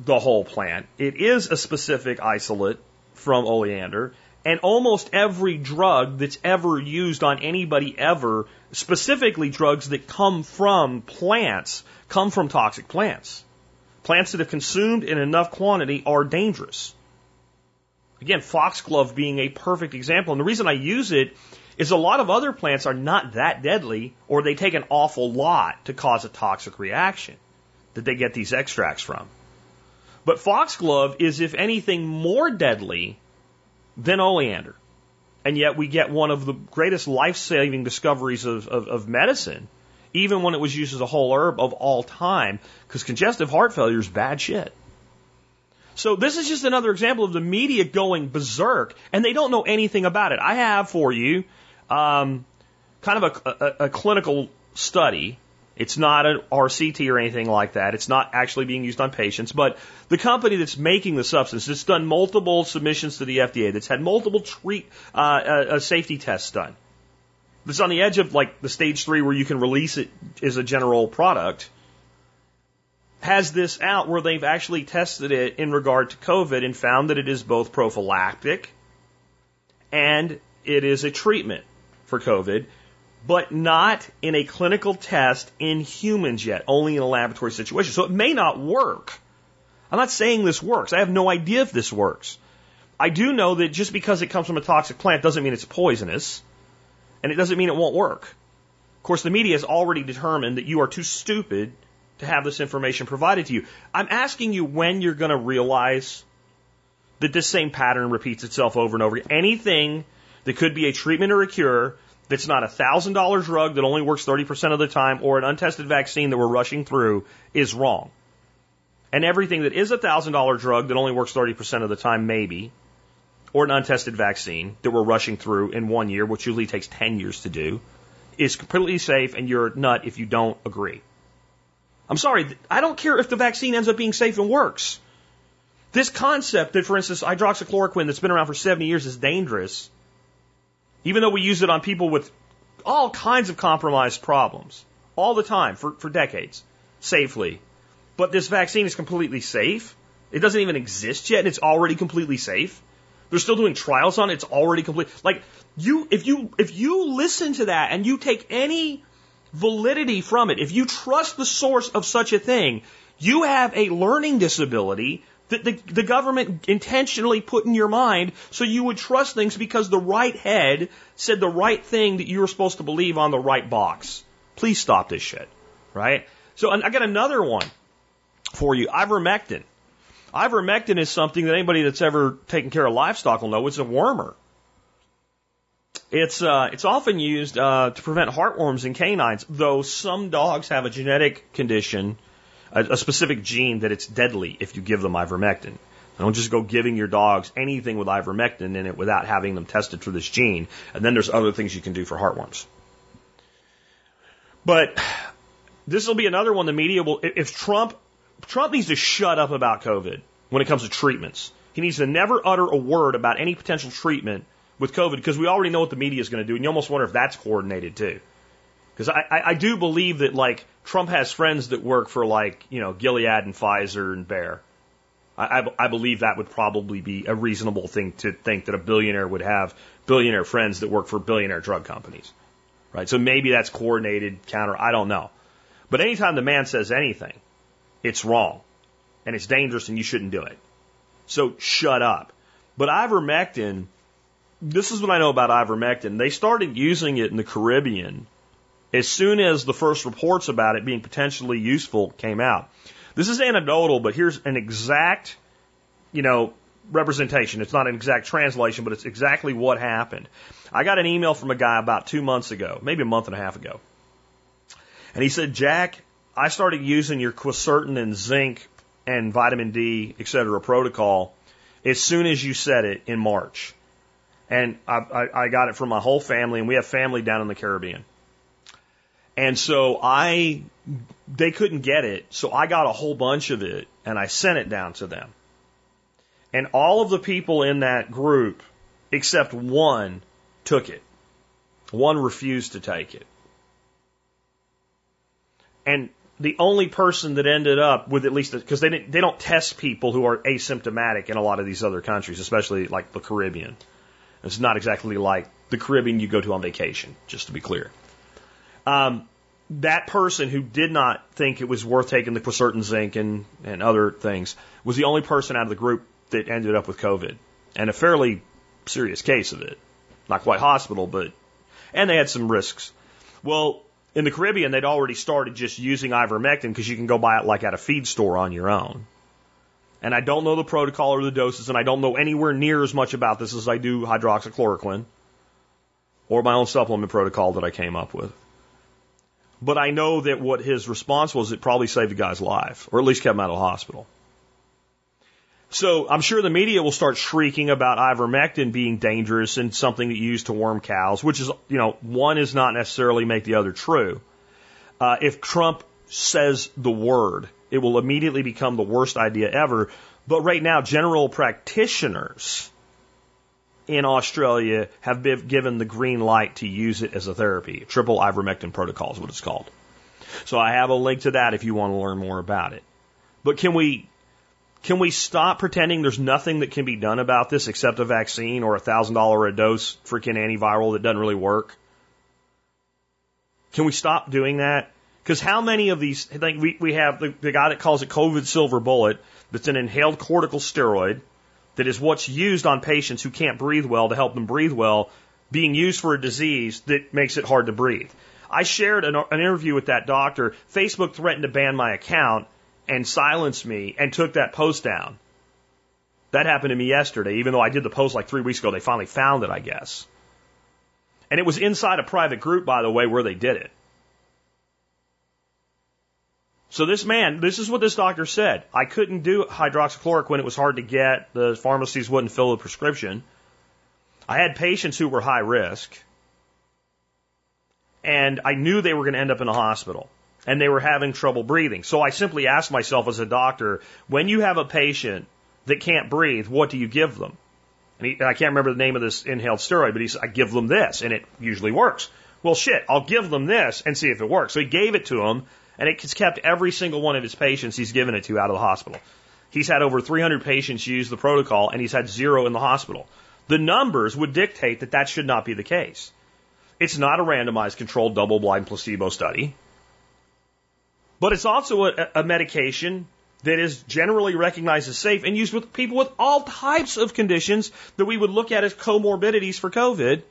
A: the whole plant. It is a specific isolate from oleander. And almost every drug that's ever used on anybody ever, specifically drugs that come from plants, come from toxic plants. Plants that have consumed in enough quantity are dangerous. Again, foxglove being a perfect example. And the reason I use it is a lot of other plants are not that deadly or they take an awful lot to cause a toxic reaction that they get these extracts from. But foxglove is, if anything, more deadly than oleander. And yet we get one of the greatest life saving discoveries of, of, of, medicine, even when it was used as a whole herb of all time, because congestive heart failure is bad shit. So this is just another example of the media going berserk, and they don't know anything about it. I have for you um, kind of a, a, a clinical study it's not an RCT or anything like that. It's not actually being used on patients, but the company that's making the substance that's done multiple submissions to the FDA, that's had multiple treat uh, uh, uh, safety tests done, that's on the edge of like the stage three where you can release it as a general product, has this out where they've actually tested it in regard to COVID and found that it is both prophylactic and it is a treatment for COVID but not in a clinical test in humans yet, only in a laboratory situation. So it may not work. I'm not saying this works. I have no idea if this works. I do know that just because it comes from a toxic plant doesn't mean it's poisonous, and it doesn't mean it won't work. Of course, the media has already determined that you are too stupid to have this information provided to you. I'm asking you when you're going to realize that this same pattern repeats itself over and over. Anything that could be a treatment or a cure that's not a thousand dollar drug that only works 30% of the time or an untested vaccine that we're rushing through is wrong. And everything that is a thousand dollar drug that only works 30% of the time, maybe, or an untested vaccine that we're rushing through in one year, which usually takes 10 years to do, is completely safe and you're a nut if you don't agree. I'm sorry, I don't care if the vaccine ends up being safe and works. This concept that, for instance, hydroxychloroquine that's been around for 70 years is dangerous even though we use it on people with all kinds of compromised problems, all the time, for, for decades, safely. But this vaccine is completely safe. It doesn't even exist yet, and it's already completely safe. They're still doing trials on it. It's already complete. Like you, if you if you listen to that and you take any validity from it, if you trust the source of such a thing, you have a learning disability that the, the government intentionally put in your mind so you would trust things because the right head said the right thing that you were supposed to believe on the right box. Please stop this shit, right? So I got another one for you. Ivermectin. Ivermectin is something that anybody that's ever taken care of livestock will know. It's a wormer. It's uh, it's often used uh, to prevent heartworms in canines, though some dogs have a genetic condition a, a specific gene that it's deadly if you give them ivermectin. Don't just go giving your dogs anything with ivermectin in it without having them tested for this gene. And then there's other things you can do for heartworms. But this will be another one the media will, if Trump, Trump needs to shut up about COVID when it comes to treatments. He needs to never utter a word about any potential treatment with COVID because we already know what the media is going to do. And you almost wonder if that's coordinated too. Because I, I, do believe that like Trump has friends that work for like, you know, Gilead and Pfizer and Bayer. I, I, I believe that would probably be a reasonable thing to think that a billionaire would have billionaire friends that work for billionaire drug companies. Right? So maybe that's coordinated counter. I don't know. But anytime the man says anything, it's wrong and it's dangerous and you shouldn't do it. So shut up. But ivermectin, this is what I know about ivermectin. They started using it in the Caribbean as soon as the first reports about it being potentially useful came out. This is anecdotal, but here's an exact, you know, representation. It's not an exact translation, but it's exactly what happened. I got an email from a guy about two months ago, maybe a month and a half ago. And he said, Jack, I started using your quercetin and zinc and vitamin D, et cetera, protocol as soon as you said it in March. And I, I, I got it for my whole family, and we have family down in the Caribbean. And so I, they couldn't get it. So I got a whole bunch of it and I sent it down to them. And all of the people in that group, except one, took it. One refused to take it. And the only person that ended up with at least because they they don't test people who are asymptomatic in a lot of these other countries, especially like the Caribbean. It's not exactly like the Caribbean you go to on vacation, just to be clear. Um, that person who did not think it was worth taking the Quercetin zinc and, and other things was the only person out of the group that ended up with COVID and a fairly serious case of it. Not quite hospital, but, and they had some risks. Well, in the Caribbean, they'd already started just using ivermectin because you can go buy it like at a feed store on your own. And I don't know the protocol or the doses, and I don't know anywhere near as much about this as I do hydroxychloroquine or my own supplement protocol that I came up with. But I know that what his response was, it probably saved the guy's life, or at least kept him out of the hospital. So I'm sure the media will start shrieking about ivermectin being dangerous and something that you use to worm cows, which is, you know, one is not necessarily make the other true. Uh, if Trump says the word, it will immediately become the worst idea ever. But right now, general practitioners in Australia have been given the green light to use it as a therapy. Triple ivermectin protocol is what it's called. So I have a link to that if you want to learn more about it. But can we can we stop pretending there's nothing that can be done about this except a vaccine or a thousand dollar a dose freaking antiviral that doesn't really work? Can we stop doing that? Because how many of these, think we, we have the, the guy that calls it COVID silver bullet, that's an inhaled corticosteroid that is what's used on patients who can't breathe well to help them breathe well, being used for a disease that makes it hard to breathe. I shared an, an interview with that doctor. Facebook threatened to ban my account and silenced me and took that post down. That happened to me yesterday, even though I did the post like three weeks ago. They finally found it, I guess. And it was inside a private group, by the way, where they did it. So this man, this is what this doctor said. I couldn't do hydroxychloroquine. It was hard to get. The pharmacies wouldn't fill the prescription. I had patients who were high risk. And I knew they were going to end up in a hospital and they were having trouble breathing. So I simply asked myself as a doctor, when you have a patient that can't breathe, what do you give them? And, he, and I can't remember the name of this inhaled steroid, but he said, I give them this, and it usually works. Well, shit, I'll give them this and see if it works. So he gave it to him, and it has kept every single one of his patients he's given it to out of the hospital. He's had over 300 patients use the protocol, and he's had zero in the hospital. The numbers would dictate that that should not be the case. It's not a randomized controlled double blind placebo study. But it's also a, a medication that is generally recognized as safe and used with people with all types of conditions that we would look at as comorbidities for COVID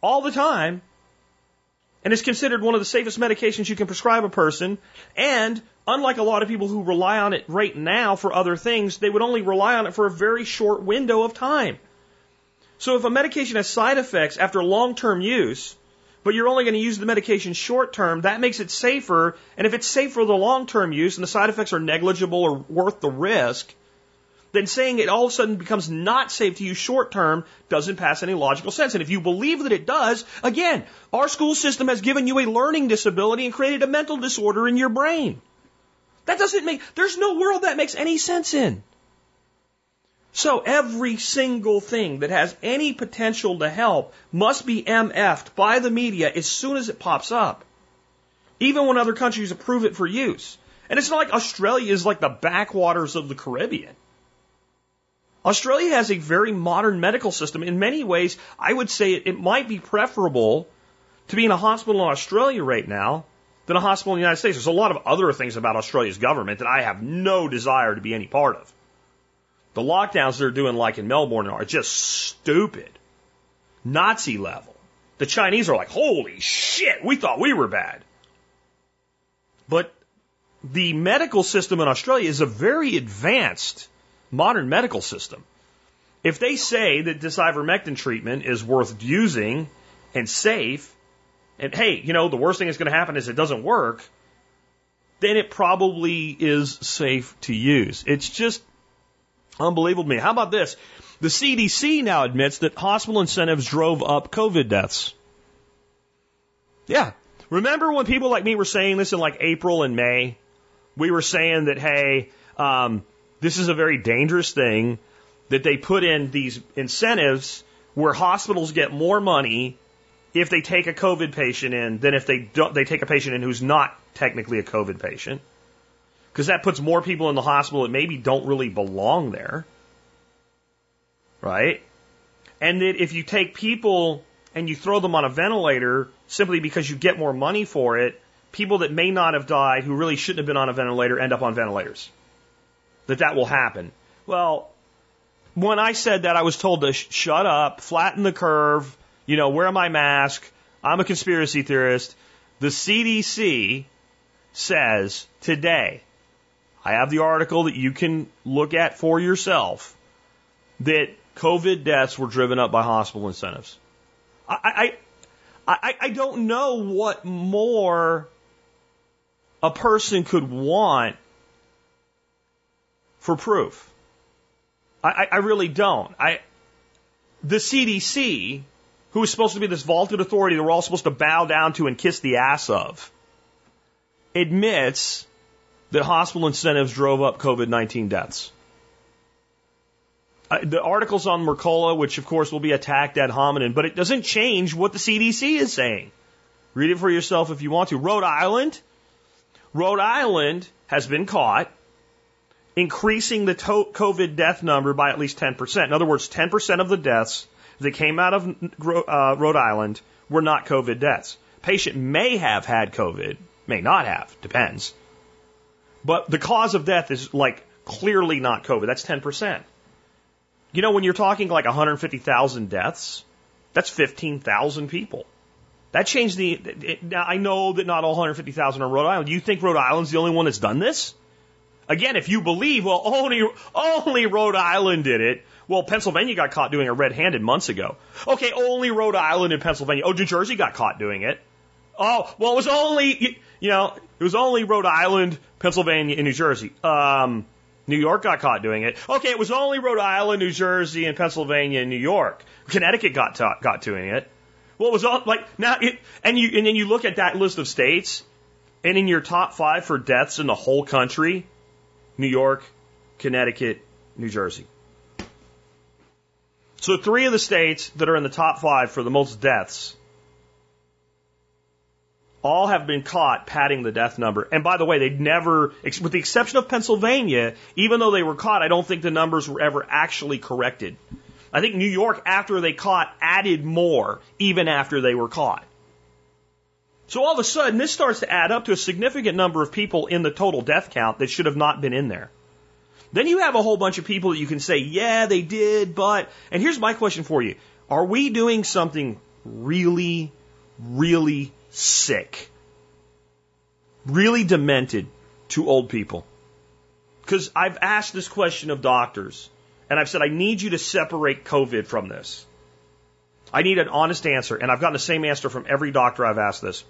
A: all the time. And is considered one of the safest medications you can prescribe a person. And unlike a lot of people who rely on it right now for other things, they would only rely on it for a very short window of time. So if a medication has side effects after long term use, but you're only going to use the medication short term, that makes it safer. And if it's safe for the long term use and the side effects are negligible or worth the risk, then saying it all of a sudden becomes not safe to you short term doesn't pass any logical sense. And if you believe that it does, again, our school system has given you a learning disability and created a mental disorder in your brain. That doesn't make, there's no world that makes any sense in. So every single thing that has any potential to help must be MF'd by the media as soon as it pops up. Even when other countries approve it for use. And it's not like Australia is like the backwaters of the Caribbean. Australia has a very modern medical system. In many ways, I would say it, might be preferable to be in a hospital in Australia right now than a hospital in the United States. There's a lot of other things about Australia's government that I have no desire to be any part of. The lockdowns they're doing, like in Melbourne, are just stupid. Nazi level. The Chinese are like, holy shit, we thought we were bad. But the medical system in Australia is a very advanced modern medical system. If they say that this ivermectin treatment is worth using and safe, and hey, you know, the worst thing that's going to happen is it doesn't work, then it probably is safe to use. It's just Unbelievable to me. How about this? The CDC now admits that hospital incentives drove up COVID deaths. Yeah. Remember when people like me were saying this in like April and May? We were saying that, hey, um, this is a very dangerous thing, that they put in these incentives where hospitals get more money if they take a COVID patient in than if they don't, they take a patient in who's not technically a COVID patient because that puts more people in the hospital that maybe don't really belong there. Right? And that if you take people and you throw them on a ventilator simply because you get more money for it, people that may not have died who really shouldn't have been on a ventilator end up on ventilators. That that will happen. Well, when I said that, I was told to sh- shut up, flatten the curve, you know, wear my mask. I'm a conspiracy theorist. The CDC says today, I have the article that you can look at for yourself, that COVID deaths were driven up by hospital incentives. I, I, I, I don't know what more a person could want for proof. I, I really don't. I, the CDC, who is supposed to be this vaulted authority that we're all supposed to bow down to and kiss the ass of, admits that hospital incentives drove up COVID 19 deaths. Uh, the article's on Mercola, which of course will be attacked ad hominem, but it doesn't change what the CDC is saying. Read it for yourself if you want to. Rhode Island, Rhode Island has been caught increasing the COVID death number by at least 10%. In other words, 10% of the deaths that came out of uh, Rhode Island were not COVID deaths. Patient may have had COVID, may not have, depends. But the cause of death is like clearly not COVID. That's 10%. You know, when you're talking like 150,000 deaths, that's 15,000 people. That changed the. It, I know that not all 150,000 are Rhode Island. Do you think Rhode Island's the only one that's done this? Again, if you believe, well, only, only Rhode Island did it. Well, Pennsylvania got caught doing it red handed months ago. Okay, only Rhode Island and Pennsylvania. Oh, New Jersey got caught doing it. Oh, well, it was only, you know, it was only Rhode Island, Pennsylvania, and New Jersey. Um, New York got caught doing it. Okay, it was only Rhode Island, New Jersey, and Pennsylvania, and New York. Connecticut got ta- got doing it. Well, it was all like now, it, and you and then you look at that list of states, and in your top five for deaths in the whole country, New York, Connecticut, New Jersey. So three of the states that are in the top five for the most deaths all have been caught padding the death number. And by the way, they'd never, with the exception of Pennsylvania, even though they were caught, I don't think the numbers were ever actually corrected. I think New York, after they caught, added more, even after they were caught. So all of a sudden, this starts to add up to a significant number of people in the total death count that should have not been in there. Then you have a whole bunch of people that you can say, yeah, they did, but, and here's my question for you. Are we doing something really, really sick, really demented to old people? Because I've asked this question of doctors, and I've said, I need you to separate COVID from this. I need an honest answer, and I've gotten the same answer from every doctor I've asked this.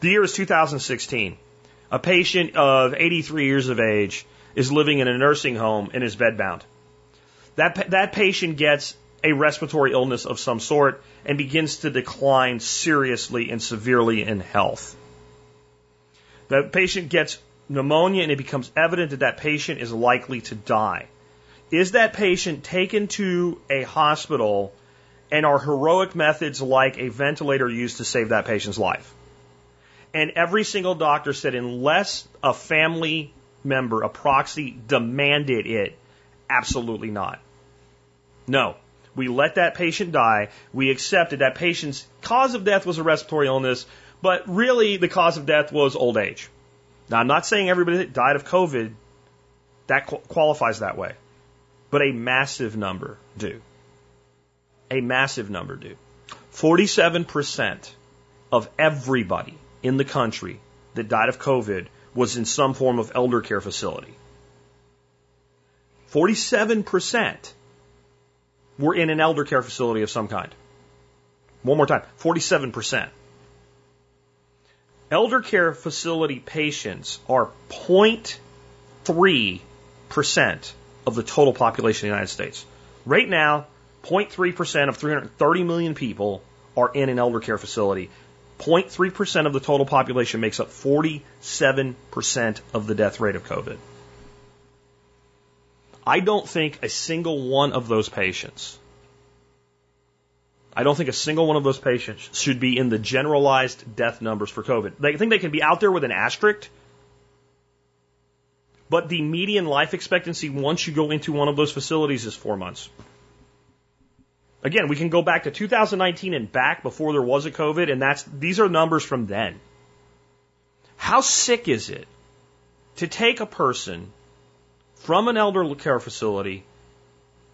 A: The year is 2016. A patient of 83 years of age is living in a nursing home and is bedbound. That, that patient gets a respiratory illness of some sort and begins to decline seriously and severely in health. The patient gets pneumonia and it becomes evident that that patient is likely to die. Is that patient taken to a hospital and are heroic methods like a ventilator used to save that patient's life? And every single doctor said unless a family member, a proxy, demanded it, absolutely not. No. We let that patient die. We accepted that patient's cause of death was a respiratory illness, but really the cause of death was old age. Now, I'm not saying everybody that died of COVID that qualifies that way, but a massive number do. A massive number do. 47% of everybody in the country that died of COVID was in some form of elder care facility. 47% were in an elder care facility of some kind. One more time 47%. Elder care facility patients are 0.3% of the total population of the United States. Right now, 0.3% of 330 million people are in an elder care facility. 0.3% of the total population makes up 47% of the death rate of COVID. I don't think a single one of those patients, I don't think a single one of those patients should be in the generalized death numbers for COVID. They think they can be out there with an asterisk, but the median life expectancy once you go into one of those facilities is four months. Again, we can go back to 2019 and back before there was a COVID, and that's these are numbers from then. How sick is it to take a person from an elder care facility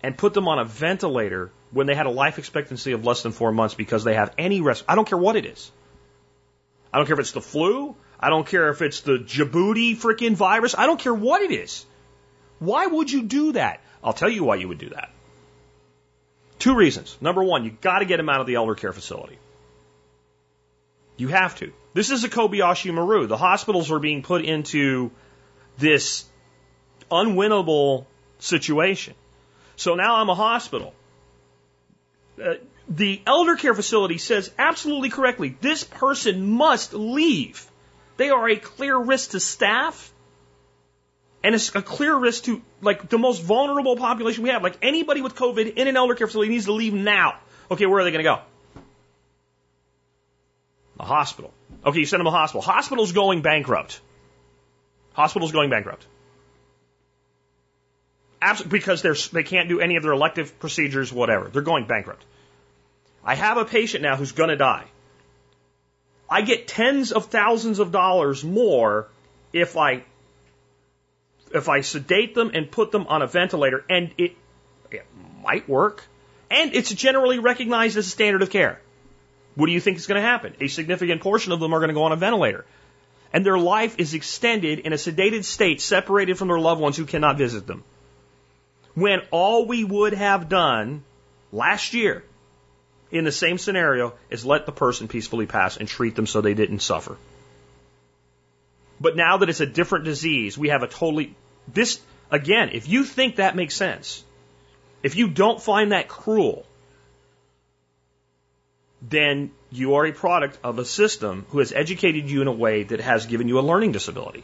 A: and put them on a ventilator when they had a life expectancy of less than four months because they have any rest? I don't care what it is. I don't care if it's the flu. I don't care if it's the Djibouti freaking virus. I don't care what it is. Why would you do that? I'll tell you why you would do that. Two reasons. Number one, you got to get him out of the elder care facility. You have to. This is a Kobayashi Maru. The hospitals are being put into this unwinnable situation. So now I'm a hospital. Uh, the elder care facility says absolutely correctly this person must leave. They are a clear risk to staff and it's a clear risk to like the most vulnerable population we have. Like anybody with COVID in an elder care facility needs to leave now. Okay, where are they going to go? A hospital. Okay, you send them a hospital. Hospital's going bankrupt. Hospital's going bankrupt. Absolutely, because they're, they can't do any of their elective procedures, whatever. They're going bankrupt. I have a patient now who's going to die. I get tens of thousands of dollars more if I if I sedate them and put them on a ventilator, and it, it might work, and it's generally recognized as a standard of care. What do you think is going to happen? A significant portion of them are going to go on a ventilator. And their life is extended in a sedated state, separated from their loved ones who cannot visit them. When all we would have done last year in the same scenario is let the person peacefully pass and treat them so they didn't suffer. But now that it's a different disease, we have a totally, this, again, if you think that makes sense, if you don't find that cruel, then you are a product of a system who has educated you in a way that has given you a learning disability.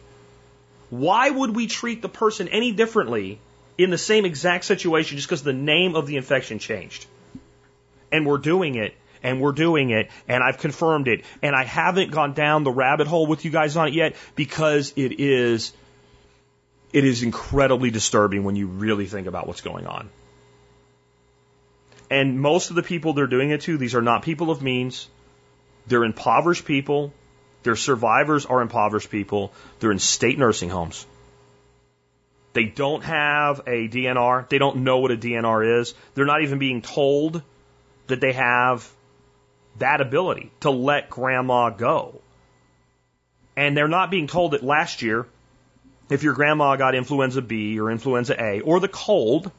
A: Why would we treat the person any differently in the same exact situation just because the name of the infection changed? And we're doing it and we're doing it, and I've confirmed it, and I haven't gone down the rabbit hole with you guys on it yet because it is it is incredibly disturbing when you really think about what's going on. And most of the people they're doing it to, these are not people of means. They're impoverished people. Their survivors are impoverished people. They're in state nursing homes. They don't have a DNR. They don't know what a DNR is. They're not even being told that they have that ability to let grandma go. And they're not being told that last year, if your grandma got influenza B or influenza A or the cold,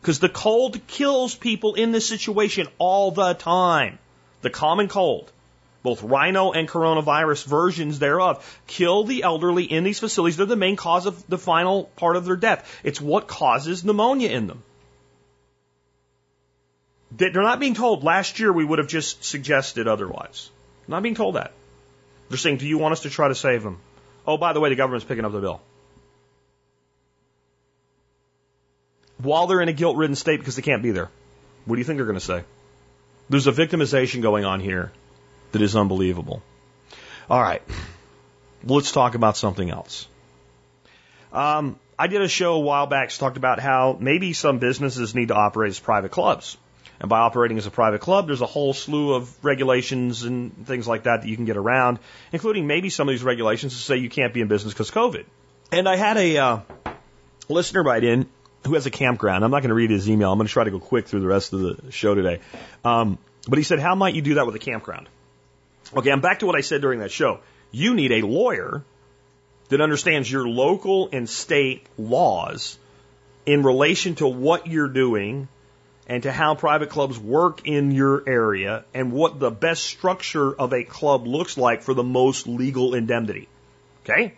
A: because the cold kills people in this situation all the time. The common cold, both rhino and coronavirus versions thereof, kill the elderly in these facilities. They're the main cause of the final part of their death. It's what causes pneumonia in them. They're not being told last year we would have just suggested otherwise. Not being told that. They're saying, do you want us to try to save them? Oh, by the way, the government's picking up the bill. While they're in a guilt ridden state because they can't be there. What do you think they're going to say? There's a victimization going on here that is unbelievable. All right. Let's talk about something else. Um, I did a show a while back talked about how maybe some businesses need to operate as private clubs. And by operating as a private club, there's a whole slew of regulations and things like that that you can get around, including maybe some of these regulations to say you can't be in business because COVID. And I had a uh, listener write in who has a campground. I'm not going to read his email. I'm going to try to go quick through the rest of the show today. Um, but he said, How might you do that with a campground? Okay, I'm back to what I said during that show. You need a lawyer that understands your local and state laws in relation to what you're doing and to how private clubs work in your area and what the best structure of a club looks like for the most legal indemnity. Okay?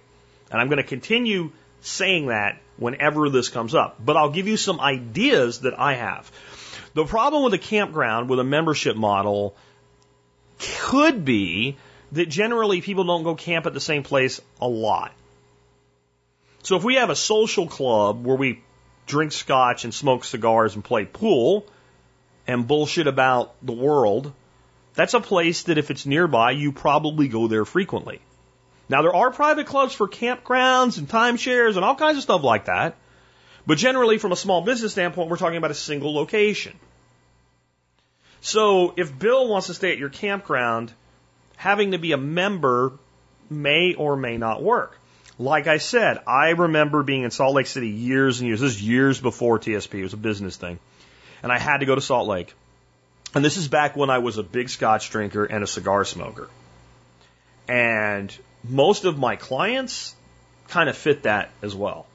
A: And I'm going to continue saying that whenever this comes up, but I'll give you some ideas that I have. The problem with a campground with a membership model could be that generally people don't go camp at the same place a lot. So if we have a social club where we drink scotch and smoke cigars and play pool and bullshit about the world, that's a place that if it's nearby, you probably go there frequently. Now there are private clubs for campgrounds and timeshares and all kinds of stuff like that. But generally from a small business standpoint, we're talking about a single location. So if Bill wants to stay at your campground, having to be a member may or may not work. Like I said, I remember being in Salt Lake City years and years. This is years before TSP. It was a business thing. And I had to go to Salt Lake. And this is back when I was a big scotch drinker and a cigar smoker. And most of my clients kind of fit that as well.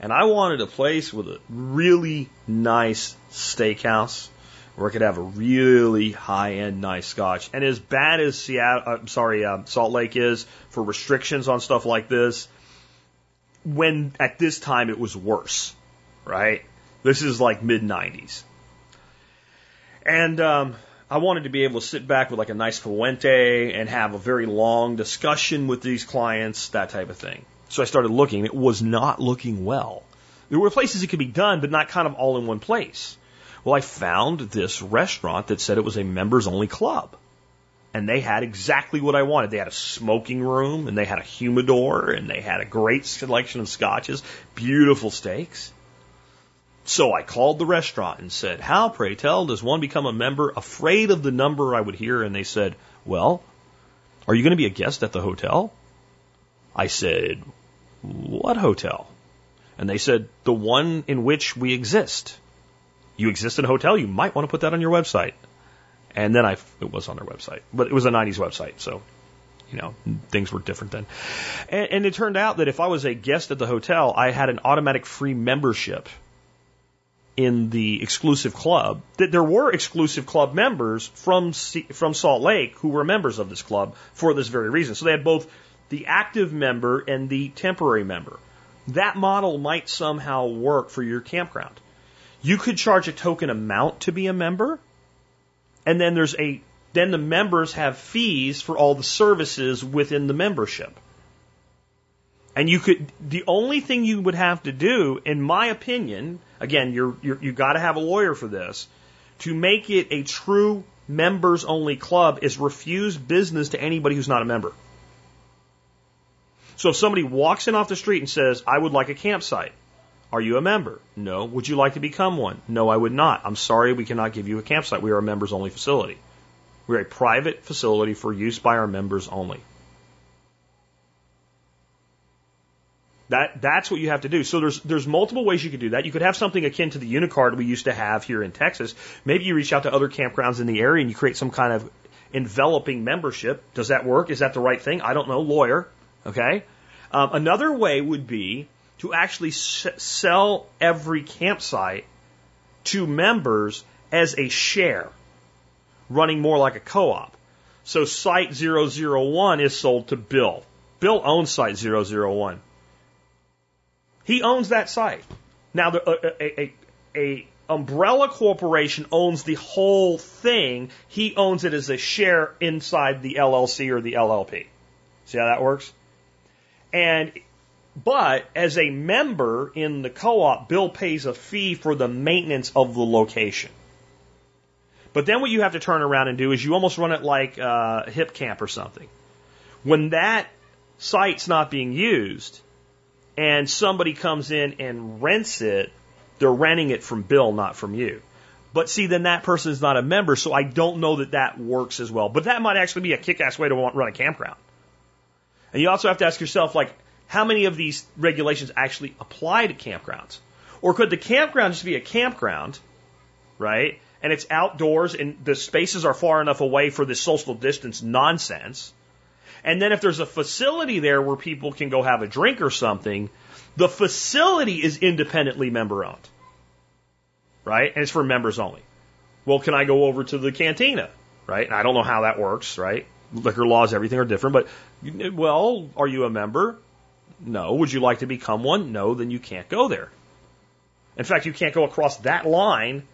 A: And I wanted a place with a really nice steakhouse where I could have a really high end nice scotch. And as bad as Seattle, I'm sorry, uh, Salt Lake is for restrictions on stuff like this, when at this time it was worse, right? This is like mid 90s. And um, I wanted to be able to sit back with like a nice Fuente and have a very long discussion with these clients, that type of thing. So I started looking. It was not looking well. There were places it could be done, but not kind of all in one place. Well, I found this restaurant that said it was a members only club. And they had exactly what I wanted. They had a smoking room and they had a humidor and they had a great selection of scotches, beautiful steaks. So I called the restaurant and said, How, pray tell, does one become a member afraid of the number I would hear? And they said, Well, are you going to be a guest at the hotel? I said, What hotel? And they said, The one in which we exist. You exist in a hotel, you might want to put that on your website. And then I, it was on their website, but it was a 90s website, so, you know, things were different then. And, and it turned out that if I was a guest at the hotel, I had an automatic free membership in the exclusive club that there were exclusive club members from from Salt Lake who were members of this club for this very reason. So they had both the active member and the temporary member. That model might somehow work for your campground. You could charge a token amount to be a member, and then there's a then the members have fees for all the services within the membership. And you could the only thing you would have to do, in my opinion, again, you're, you're you got to have a lawyer for this, to make it a true members only club is refuse business to anybody who's not a member. So if somebody walks in off the street and says, I would like a campsite, are you a member? No. Would you like to become one? No, I would not. I'm sorry, we cannot give you a campsite. We are a members only facility. We're a private facility for use by our members only. That that's what you have to do. So there's there's multiple ways you could do that. You could have something akin to the Unicard we used to have here in Texas. Maybe you reach out to other campgrounds in the area and you create some kind of enveloping membership. Does that work? Is that the right thing? I don't know. Lawyer. Okay. Um, another way would be to actually sell every campsite to members as a share, running more like a co-op. So site 001 is sold to Bill. Bill owns site 001. He owns that site. Now, the, a, a, a umbrella corporation owns the whole thing. He owns it as a share inside the LLC or the LLP. See how that works? And but as a member in the co-op, Bill pays a fee for the maintenance of the location. But then what you have to turn around and do is you almost run it like uh, a Hipcamp or something. When that site's not being used and somebody comes in and rents it, they're renting it from Bill, not from you. But see, then that person is not a member, so I don't know that that works as well. But that might actually be a kick-ass way to run a campground. And you also have to ask yourself, like, how many of these regulations actually apply to campgrounds? Or could the campground just be a campground, right? And it's outdoors and the spaces are far enough away for this social distance nonsense. And then if there's a facility there where people can go have a drink or something, the facility is independently member owned, right? And it's for members only. Well, can I go over to the cantina, right? And I don't know how that works, right? Liquor laws, everything are different, but well, are you a member? No. Would you like to become one? No, then you can't go there. In fact, you can't go across that line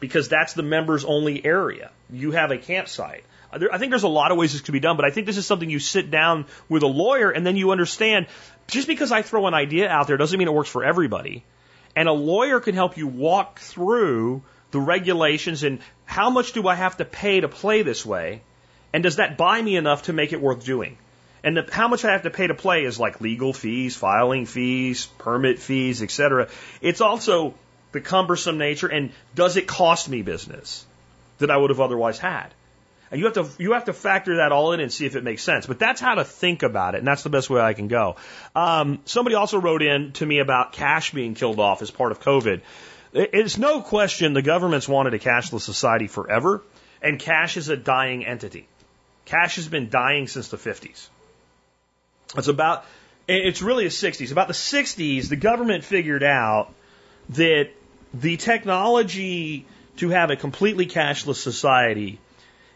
A: because that's the members only area. You have a campsite. I think there's a lot of ways this could be done, but I think this is something you sit down with a lawyer and then you understand just because I throw an idea out there doesn't mean it works for everybody. And a lawyer can help you walk through the regulations and how much do I have to pay to play this way? And does that buy me enough to make it worth doing? And the, how much I have to pay to play is like legal fees, filing fees, permit fees, etc. It's also the cumbersome nature and does it cost me business? that I would have otherwise had. And you have to you have to factor that all in and see if it makes sense. But that's how to think about it, and that's the best way I can go. Um, somebody also wrote in to me about cash being killed off as part of COVID. It's no question the government's wanted a cashless society forever, and cash is a dying entity. Cash has been dying since the 50s. It's about it's really the 60s. About the 60s, the government figured out that the technology to have a completely cashless society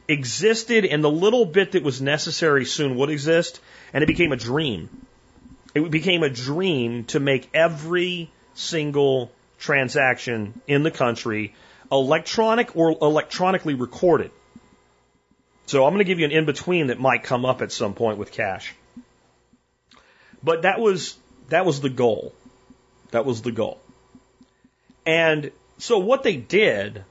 A: existed and the little bit that was necessary soon would exist and it became a dream. It became a dream to make every single transaction in the country electronic or electronically recorded. So I'm going to give you an in between that might come up at some point with cash. But that was that was the goal. That was the goal. And so what they did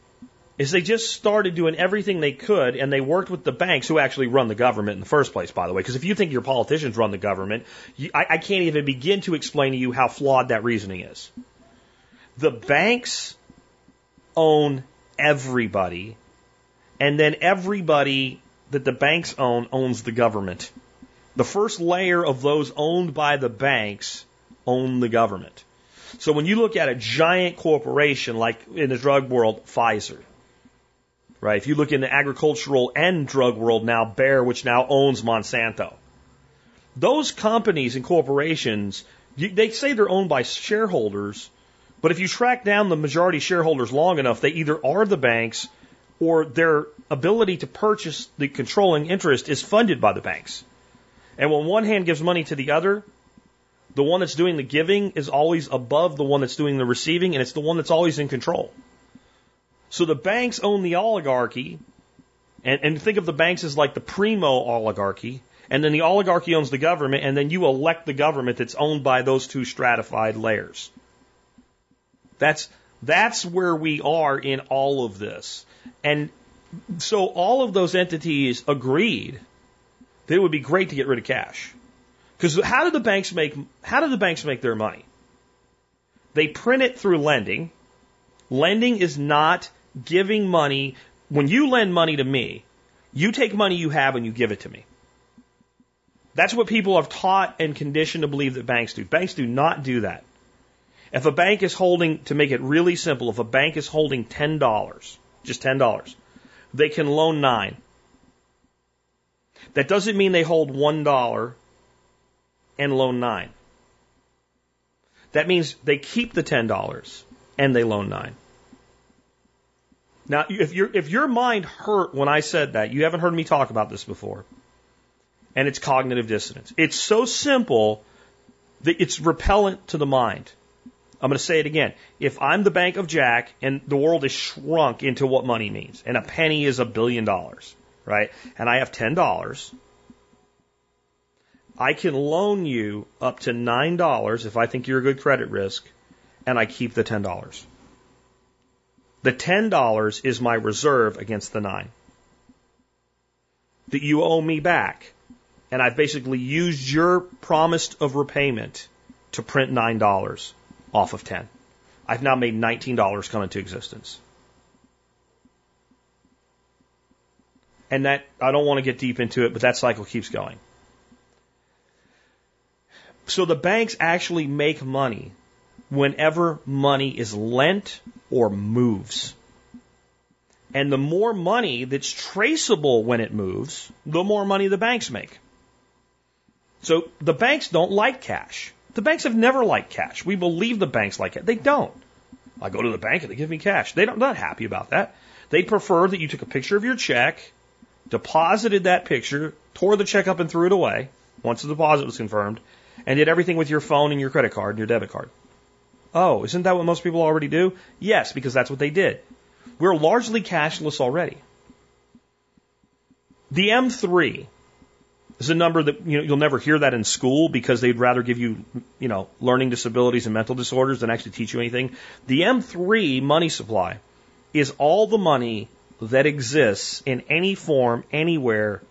A: is they just started doing everything they could and they worked with the banks who actually run the government in the first place, by the way. Because if you think your politicians run the government, you, I, I can't even begin to explain to you how flawed that reasoning is. The banks own everybody, and then everybody that the banks own owns the government. The first layer of those owned by the banks own the government. So when you look at a giant corporation like in the drug world, Pfizer, right? If you look in the agricultural and drug world now, Bayer, which now owns Monsanto, those companies and corporations, they say they're owned by shareholders, but if you track down the majority shareholders long enough, they either are the banks or their ability to purchase the controlling interest is funded by the banks. And when one hand gives money to the other, the one that's doing the giving is always above the one that's doing the receiving, and it's the one that's always in control. So the banks own the oligarchy, and, and think of the banks as like the primo oligarchy, and then the oligarchy owns the government, and then you elect the government that's owned by those two stratified layers. That's that's where we are in all of this. And so all of those entities agreed that it would be great to get rid of cash. Because how do the banks make how do the banks make their money? They print it through lending. Lending is not giving money, when you lend money to me, you take money you have and you give it to me. That's what people have taught and conditioned to believe that banks do. Banks do not do that. If a bank is holding, to make it really simple, if a bank is holding $10, just $10, they can loan nine. That doesn't mean they hold $1 and loan nine. That means they keep the $10 and they loan nine. Now, if your if your mind hurt when I said that, you haven't heard me talk about this before. And it's cognitive dissonance. It's so simple that it's repellent to the mind. I'm going to say it again. If I'm the Bank of Jack and the world is shrunk into what money means, and a penny is a billion dollars, right? And I have ten dollars, I can loan you up to nine dollars if I think you're a good credit risk, and I keep the ten dollars. The $10 is my reserve against the nine that you owe me back. And I've basically used your promise of repayment to print $9 off of 10. I've now made $19 come into existence. And that, I don't want to get deep into it, but that cycle keeps going. So the banks actually make money whenever money is lent or moves. And the more money that's traceable when it moves, the more money the banks make. So the banks don't like cash. The banks have never liked cash. We believe the banks like it. They don't. I go to the bank and they give me cash. They don't, they're not happy about that. They prefer that you took a picture of your check, deposited that picture, tore the check up and threw it away once the deposit was confirmed, and did everything with your phone and your credit card and your debit card. Oh, isn't that what most people already do? Yes, because that's what they did. We're largely cashless already. The M3 is a number that you know, you'll never hear that in school because they'd rather give you, you know, learning disabilities and mental disorders than actually teach you anything. The M3 money supply is all the money that exists in any form, anywhere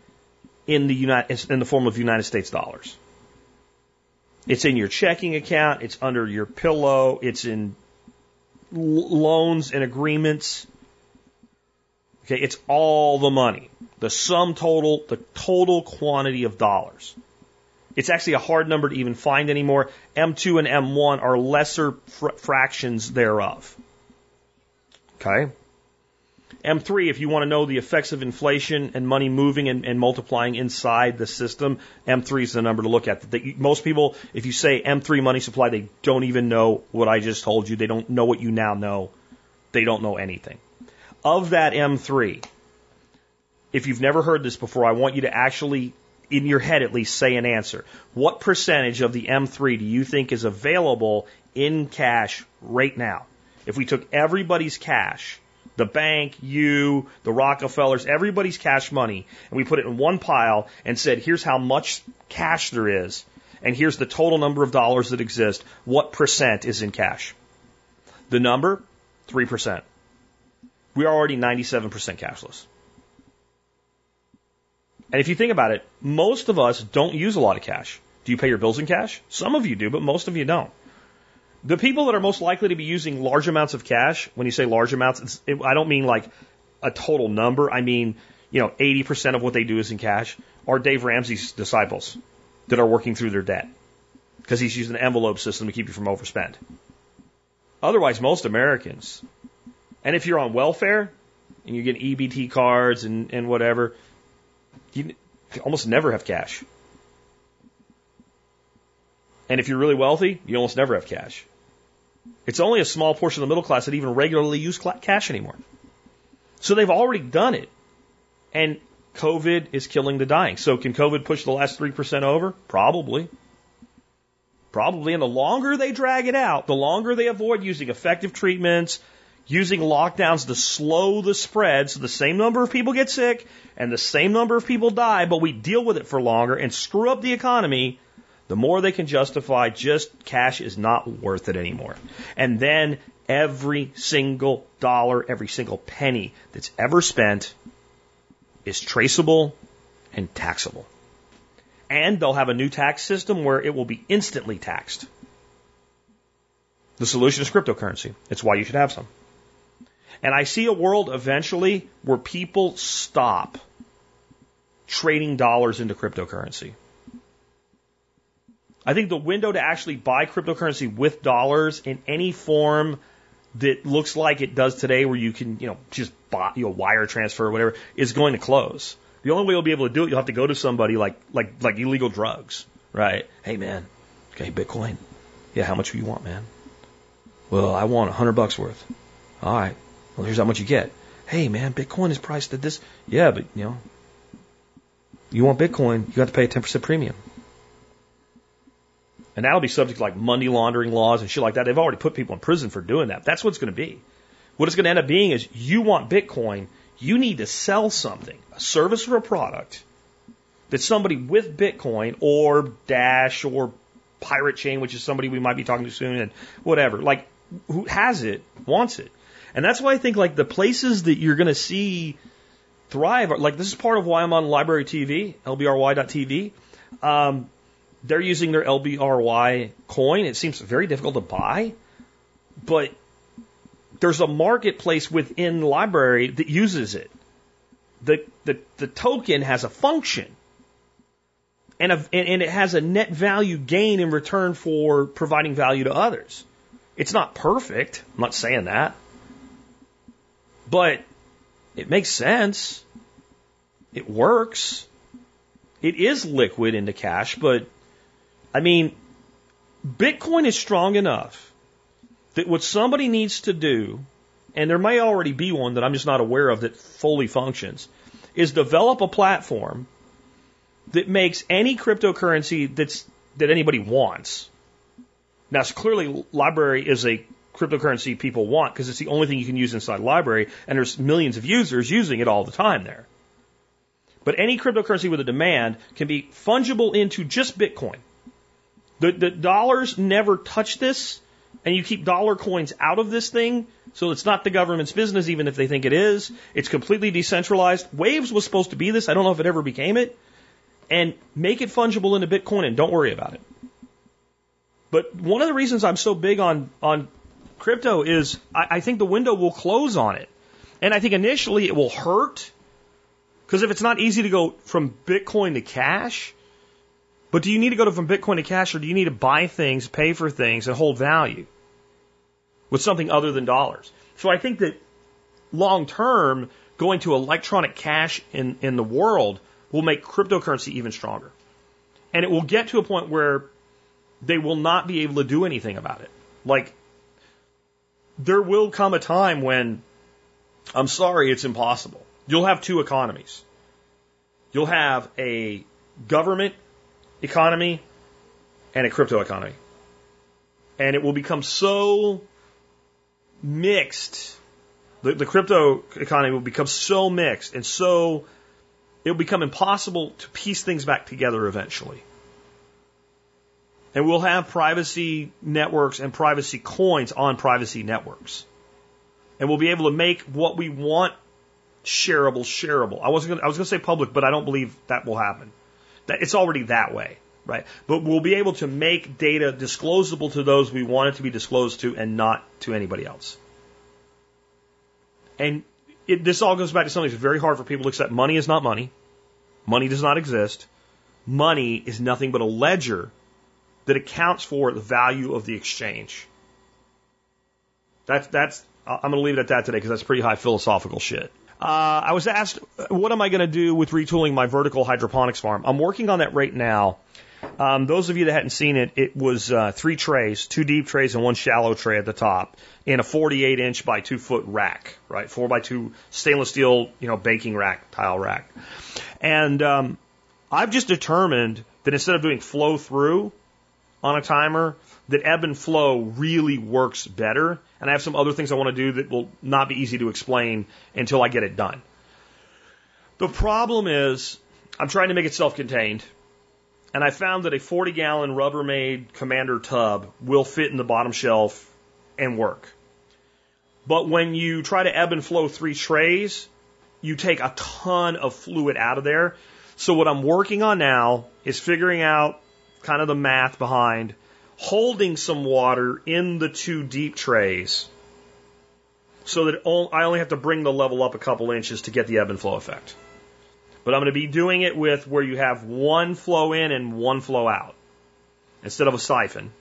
A: in the United, in the form of United States dollars. It's in your checking account. It's under your pillow. It's in loans and agreements. Okay, it's all the money. The sum total, the total quantity of dollars. It's actually a hard number to even find anymore. M2 and M1 are lesser fr- fractions thereof. Okay? M3, if you want to know the effects of inflation and money moving and, and multiplying inside the system, M3 is the number to look at. The, most people, if you say M3 money supply, they don't even know what I just told you. They don't know what you now know. They don't know anything. Of that M3, if you've never heard this before, I want you to actually in your head at least say an answer. What percentage of the M3 do you think is available in cash right now? If we took everybody's cash, the bank, you, the Rockefellers, everybody's cash money, and we put it in one pile and said, here's how much cash there is, and here's the total number of dollars that exist, what percent is in cash? The number, 3%. We are already 97% cashless. And if you think about it, most of us don't use a lot of cash. Do you pay your bills in cash? Some of you do, but most of you don't. The people that are most likely to be using large amounts of cash, when you say large amounts, it, I don't mean like a total number. I mean, you know, 80% of what they do is in cash, are Dave Ramsey's disciples that are working through their debt because he's using an envelope system to keep you from overspend. Otherwise, most Americans, and if you're on welfare and you get EBT cards and, and whatever, you almost never have cash. And if you're really wealthy, you almost never have cash. It's only a small portion of the middle class that even regularly use cash anymore. So they've already done it. And COVID is killing the dying. So can COVID push the last 3% over? Probably. Probably. And the longer they drag it out, the longer they avoid using effective treatments, using lockdowns to slow the spread so the same number of people get sick and the same number of people die, but we deal with it for longer and screw up the economy, the more they can justify just cash is not worth it anymore. And then every single dollar, every single penny that's ever spent is traceable and taxable. And they'll have a new tax system where it will be instantly taxed. The solution is cryptocurrency. It's why you should have some. And I see a world eventually where people stop trading dollars into cryptocurrency. I think the window to actually buy cryptocurrency with dollars in any form that looks like it does today, where you can, you know, just buy, you know, wire transfer or whatever, is going to close. The only way you'll be able to do it, you'll have to go to somebody like, like, like illegal drugs, right? Hey man, okay, Bitcoin. Yeah, how much do you want, man? Well, I want a hundred bucks worth. All right. Well, here's how much you get. Hey man, Bitcoin is priced at this. Yeah, but you know, you want Bitcoin, you got to pay a 10% premium. And that'll be subject to like money laundering laws and shit like that. They've already put people in prison for doing that. That's what it's going to be. What it's going to end up being is you want Bitcoin, you need to sell something, a service or a product that somebody with Bitcoin or Dash or Pirate Chain, which is somebody we might be talking to soon and whatever, like who has it, wants it. And that's why I think like the places that you're going to see thrive, are, like this is part of why I'm on LBRY TV, lbry.tv. Um, they're using their LBRY coin. It seems very difficult to buy, but there's a marketplace within the LBRY that uses it. The, the, the token has a function and, a, and it has a net value gain in return for providing value to others. It's not perfect. I'm not saying that. But it makes sense. It works. It is liquid into cash, but I mean, Bitcoin is strong enough that what somebody needs to do, and there may already be one that I'm just not aware of that fully functions, is develop a platform that makes any cryptocurrency that's that anybody wants. Now, it's clearly, LBRY is a cryptocurrency people want because it's the only thing you can use inside LBRY, and there's millions of users using it all the time there. But any cryptocurrency with a demand can be fungible into just Bitcoin. The, the dollars never touch this, and you keep dollar coins out of this thing, so it's not the government's business, even if they think it is. It's completely decentralized. Waves was supposed to be this. I don't know if it ever became it. And make it fungible into Bitcoin and don't worry about it. But one of the reasons I'm so big on, on crypto is I, I think the window will close on it. And I think initially it will hurt because if it's not easy to go from Bitcoin to cash, but do you need to go from Bitcoin to cash or do you need to buy things, pay for things, and hold value with something other than dollars? So I think that long term, going to electronic cash in, in the world will make cryptocurrency even stronger. And it will get to a point where they will not be able to do anything about it. Like, there will come a time when, I'm sorry, it's impossible. You'll have two economies. You'll have a government economy and a crypto economy. And it will become so mixed. The, the crypto economy will become so mixed and so, it will become impossible to piece things back together eventually. And we'll have privacy networks and privacy coins on privacy networks. And we'll be able to make what we want shareable, shareable. I wasn't gonna, I was going to say public, but I don't believe that will happen. It's already that way, right? But we'll be able to make data disclosable to those we want it to be disclosed to and not to anybody else. And it, this all goes back to something that's very hard for people to accept. Money is not money. Money does not exist. Money is nothing but a ledger that accounts for the value of the exchange. That's, that's, I'm going to leave it at that today because that's pretty high philosophical shit. Uh, I was asked, what am I going to do with retooling my vertical hydroponics farm? I'm working on that right now. Um, those of you that hadn't seen it, it was uh, three trays, two deep trays and one shallow tray at the top, in a 48 inch by two foot rack, right? Four by two stainless steel, you know, baking rack, tile rack. And um, I've just determined that instead of doing flow through, on a timer that ebb and flow really works better. And I have some other things I want to do that will not be easy to explain until I get it done. The problem is I'm trying to make it self-contained. And I found that a 40 gallon Rubbermaid commander tub will fit in the bottom shelf and work. But when you try to ebb and flow three trays, you take a ton of fluid out of there. So what I'm working on now is figuring out kind of the math behind holding some water in the two deep trays so that I only have to bring the level up a couple inches to get the ebb and flow effect. But I'm going to be doing it with where you have one flow in and one flow out instead of a siphon,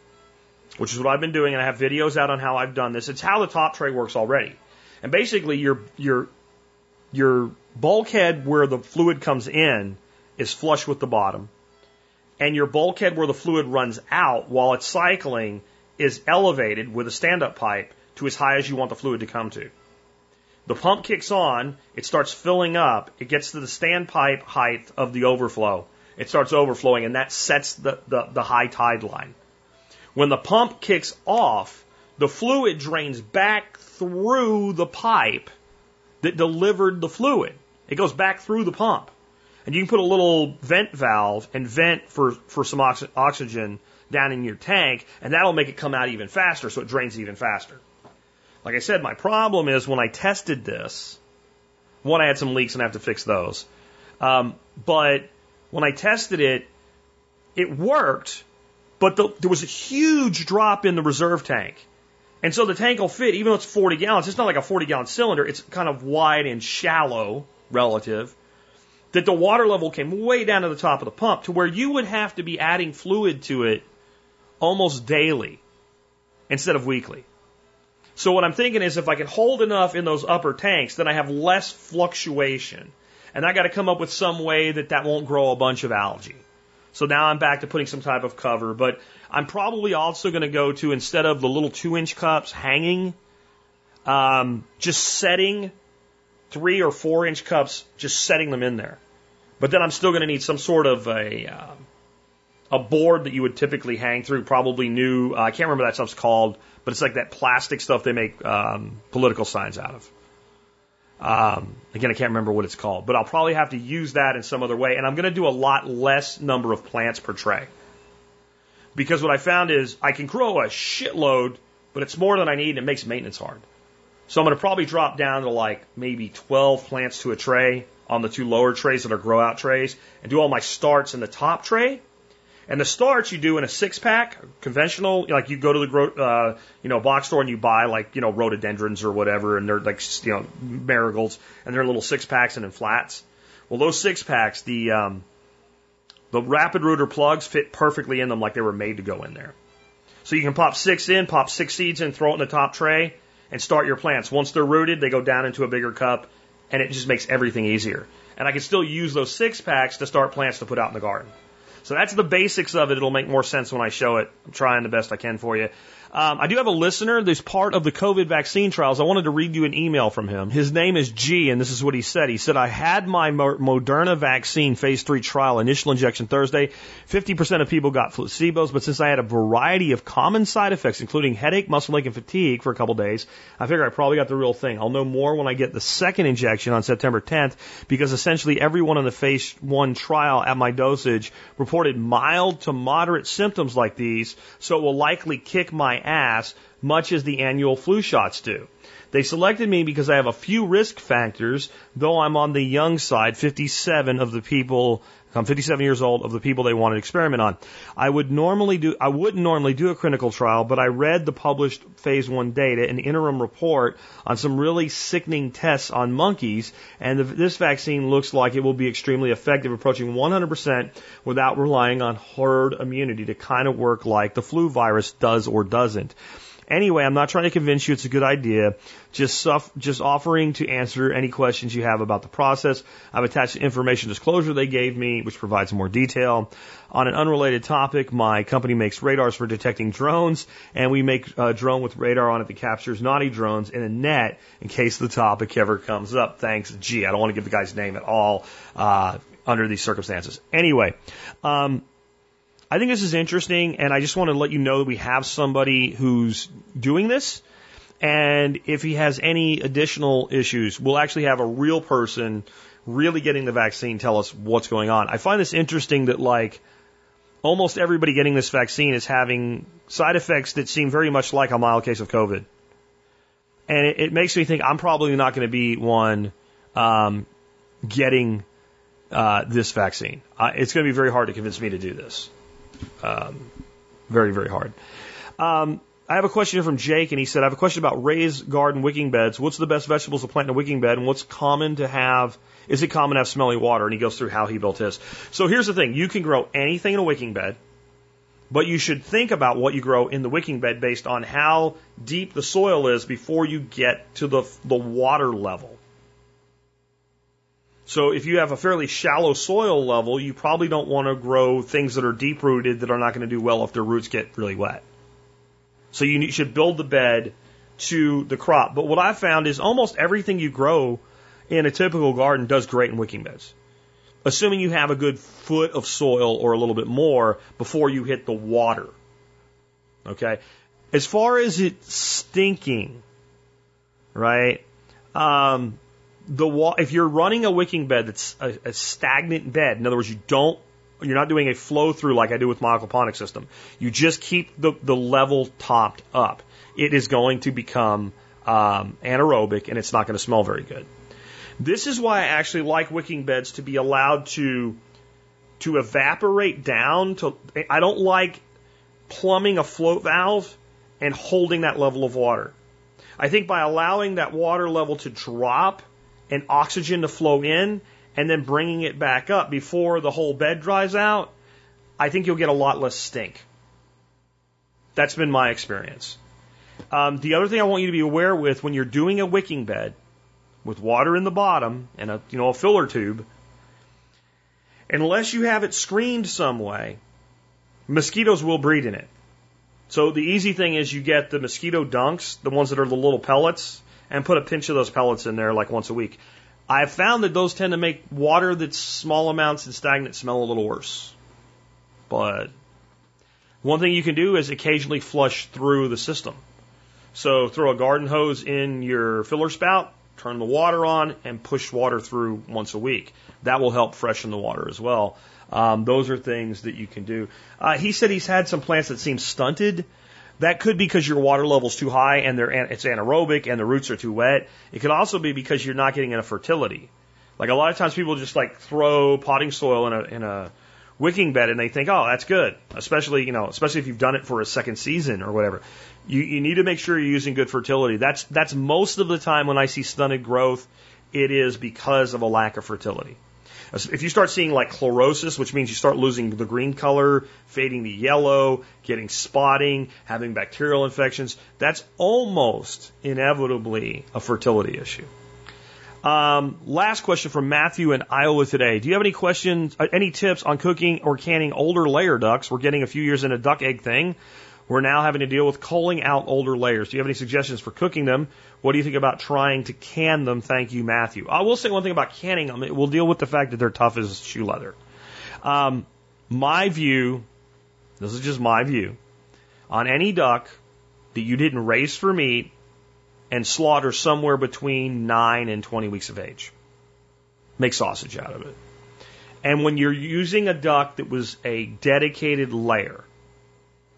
A: which is what I've been doing. And I have videos out on how I've done this. It's how the top tray works already. And basically, your, your, your bulkhead where the fluid comes in is flush with the bottom and your bulkhead where the fluid runs out while it's cycling is elevated with a stand up pipe to as high as you want the fluid to come to. The pump kicks on, it starts filling up, it gets to the standpipe height of the overflow. It starts overflowing, and that sets the, the, the high tide line. When the pump kicks off, the fluid drains back through the pipe that delivered the fluid. It goes back through the pump. And you can put a little vent valve and vent for, for some ox oxygen down in your tank, and that'll make it come out even faster so it drains even faster. Like I said, my problem is when I tested this, one, I had some leaks and I have to fix those. Um, but when I tested it, it worked, but the, there was a huge drop in the reserve tank. And so the tank will fit, even though it's 40 gallons, it's not like a 40 gallon cylinder, it's kind of wide and shallow relative that the water level came way down to the top of the pump to where you would have to be adding fluid to it almost daily instead of weekly. So what I'm thinking is if I can hold enough in those upper tanks, then I have less fluctuation. And I got to come up with some way that that won't grow a bunch of algae. So now I'm back to putting some type of cover, but I'm probably also going to go to instead of the little two inch cups hanging, um, just setting three or four inch cups, just setting them in there. But then I'm still going to need some sort of a uh, a board that you would typically hang through, probably new. Uh, I can't remember that stuff's called, but it's like that plastic stuff they make um, political signs out of. Um, again, I can't remember what it's called, but I'll probably have to use that in some other way. And I'm going to do a lot less number of plants per tray. Because what I found is I can grow a shitload, but it's more than I need and it makes maintenance hard. So I'm going to probably drop down to like maybe 12 plants to a tray on the two lower trays that are grow out trays and do all my starts in the top tray. And the starts you do in a six pack, conventional, like you go to the gro- uh, you know box store and you buy like you know rhododendrons or whatever, and they're like you know marigolds, and they're little six packs and in flats. Well, those six packs, the um, the rapid rooter plugs fit perfectly in them, like they were made to go in there. So you can pop six in, pop six seeds in, throw it in the top tray, and start your plants. Once they're rooted, they go down into a bigger cup, and it just makes everything easier. And I can still use those six packs to start plants to put out in the garden. So that's the basics of it. It'll make more sense when I show it. I'm trying the best I can for you. Um, I do have a listener. There's part of the COVID vaccine trials. I wanted to read you an email from him. His name is G, and this is what he said. He said, I had my Moderna vaccine phase three trial, initial injection Thursday. 50% of people got placebos, but since I had a variety of common side effects, including headache, muscle ache, and fatigue for a couple days, I figure I probably got the real thing. I'll know more when I get the second injection on September 10th, because essentially everyone in the phase one trial at my dosage reported mild to moderate symptoms like these, so it will likely kick my ass, much as the annual flu shots do. They selected me because I have a few risk factors, though I'm on the young side, 57 of the people, I'm 57 years old of the people they wanted to experiment on. I would normally do, I wouldn't normally do a clinical trial, but I read the published phase one data, an interim report on some really sickening tests on monkeys, and this vaccine looks like it will be extremely effective, approaching 100% without relying on herd immunity to kind of work like the flu virus does or doesn't. Anyway, I'm not trying to convince you it's a good idea. Just suff- just offering to answer any questions you have about the process. I've attached the information disclosure they gave me, which provides more detail. On an unrelated topic, my company makes radars for detecting drones, and we make a drone with radar on it that captures naughty drones in a net in case the topic ever comes up. Thanks, G. I don't want to give the guy's name at all uh, under these circumstances. Anyway, um, I think this is interesting, and I just want to let you know that we have somebody who's doing this. And if he has any additional issues, we'll actually have a real person really getting the vaccine tell us what's going on. I find this interesting that, like, almost everybody getting this vaccine is having side effects that seem very much like a mild case of COVID. And it, it makes me think I'm probably not going to be one um, getting uh, this vaccine. Uh, it's going to be very hard to convince me to do this. Um, very, very hard. Um, I have a question here from Jake, and he said, I have a question about raised garden wicking beds. What's the best vegetables to plant in a wicking bed, and what's common to have? Is it common to have smelly water? And he goes through how he built his. So here's the thing you can grow anything in a wicking bed, but you should think about what you grow in the wicking bed based on how deep the soil is before you get to the, the water level. So if you have a fairly shallow soil level, you probably don't want to grow things that are deep rooted that are not going to do well if their roots get really wet. So you should build the bed to the crop. But what I've found is almost everything you grow in a typical garden does great in wicking beds. Assuming you have a good foot of soil or a little bit more before you hit the water. Okay. As far as it stinking, right? Um, the wall, if you're running a wicking bed that's a, a stagnant bed, in other words, you don't, you're not doing a flow through like I do with my aquaponic system. You just keep the, the level topped up. It is going to become um, anaerobic and it's not going to smell very good. This is why I actually like wicking beds to be allowed to to evaporate down to I don't like plumbing a float valve and holding that level of water. I think by allowing that water level to drop and oxygen to flow in and then bringing it back up before the whole bed dries out, I think you'll get a lot less stink. That's been my experience. Um, the other thing I want you to be aware with when you're doing a wicking bed with water in the bottom and a you know a filler tube, unless you have it screened some way, mosquitoes will breed in it. So the easy thing is you get the mosquito dunks, the ones that are the little pellets, and put a pinch of those pellets in there like once a week. I've found that those tend to make water that's small amounts and stagnant smell a little worse. But one thing you can do is occasionally flush through the system. So throw a garden hose in your filler spout, turn the water on, and push water through once a week. That will help freshen the water as well. Um, those are things that you can do. Uh, he said he's had some plants that seem stunted. That could be because your water level's too high and they're, it's anaerobic and the roots are too wet. It could also be because you're not getting enough fertility. Like a lot of times people just like throw potting soil in a, in a wicking bed and they think, oh, that's good. Especially, you know, especially if you've done it for a second season or whatever. You, you need to make sure you're using good fertility. That's, that's most of the time when I see stunted growth, it is because of a lack of fertility. If you start seeing like chlorosis, which means you start losing the green color, fading to yellow, getting spotting, having bacterial infections, that's almost inevitably a fertility issue. Um, last question from Matthew in Iowa today. Do you have any questions, uh, any tips on cooking or canning older layer ducks? We're getting a few years in a duck egg thing. We're now having to deal with culling out older layers. Do you have any suggestions for cooking them? What do you think about trying to can them? Thank you, Matthew. I will say one thing about canning them. We'll deal with the fact that they're tough as shoe leather. Um, my view, this is just my view, on any duck that you didn't raise for meat and slaughter somewhere between 9 and 20 weeks of age. Make sausage out of it. And when you're using a duck that was a dedicated layer,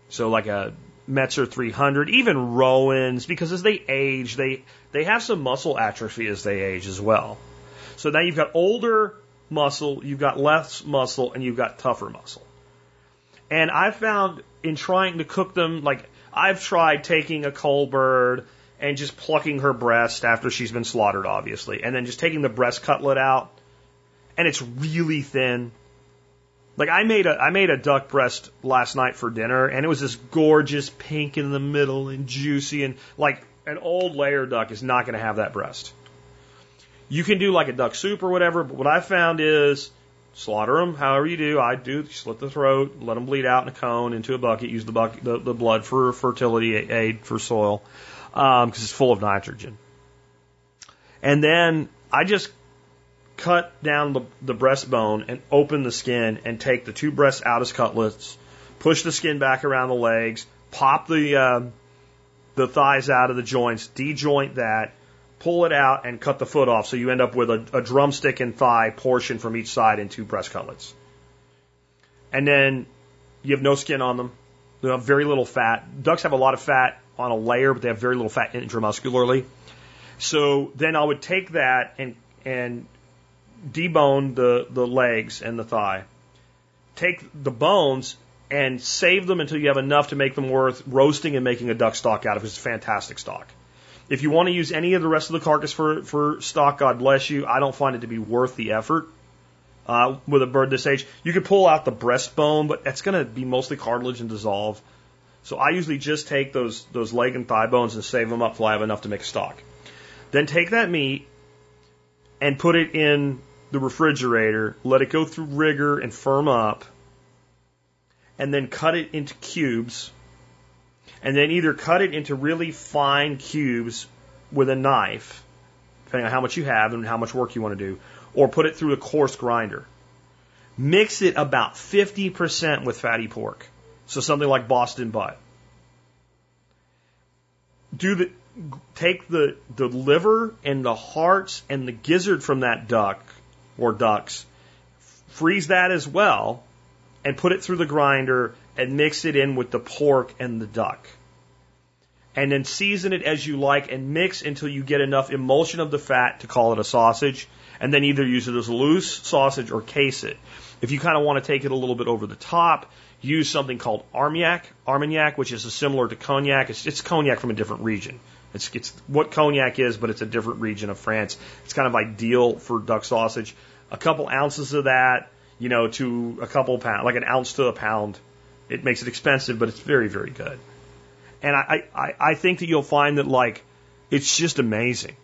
A: so like a Metzer 300, even Rouens, because as they age, they, they have some muscle atrophy as they age as well. So now you've got older muscle, you've got less muscle, and you've got tougher muscle. And I've found in trying to cook them, like I've tried taking a cull bird and just plucking her breast after she's been slaughtered, obviously, and then just taking the breast cutlet out, and it's really thin. Like I made a I made a duck breast last night for dinner, and it was this gorgeous pink in the middle and juicy, and like an old layer duck is not going to have that breast. You can do like a duck soup or whatever, but what I found is slaughter them however you do. I do slit the throat, let them bleed out in a cone into a bucket, use the bucket the, the blood for fertility aid for soil because um, it's full of nitrogen. And then I just cut down the, the breastbone and open the skin and take the two breasts out as cutlets, push the skin back around the legs, pop the uh, the thighs out of the joints, dejoint that, pull it out, and cut the foot off. So you end up with a, a drumstick and thigh portion from each side in two breast cutlets. And then you have no skin on them. They have very little fat. Ducks have a lot of fat on a layer, but they have very little fat intramuscularly. So then I would take that and and debone the, the legs and the thigh. Take the bones and save them until you have enough to make them worth roasting and making a duck stock out of. It's fantastic stock. If you want to use any of the rest of the carcass for, for stock, God bless you. I don't find it to be worth the effort uh, with a bird this age. You could pull out the breastbone, but it's going to be mostly cartilage and dissolve. So I usually just take those those leg and thigh bones and save them up till I have enough to make a stock. Then take that meat and put it in the refrigerator, let it go through rigor and firm up, and then cut it into cubes, and then either cut it into really fine cubes with a knife, depending on how much you have and how much work you want to do, or put it through a coarse grinder. Mix it about 50% with fatty pork so something like Boston butt. Do the take the the liver and the hearts and the gizzard from that duck or ducks, freeze that as well, and put it through the grinder and mix it in with the pork and the duck. And then season it as you like and mix until you get enough emulsion of the fat to call it a sausage. And then either use it as a loose sausage or case it. If you kind of want to take it a little bit over the top, use something called Armagnac, Armagnac, which is similar to cognac. It's, it's cognac from a different region. It's, it's what cognac is, but it's a different region of France. It's kind of ideal for duck sausage. A couple ounces of that, you know, to a couple pounds, like an ounce to a pound. It makes it expensive, but it's very, very good. And I, I, I think that you'll find that like, it's just amazing.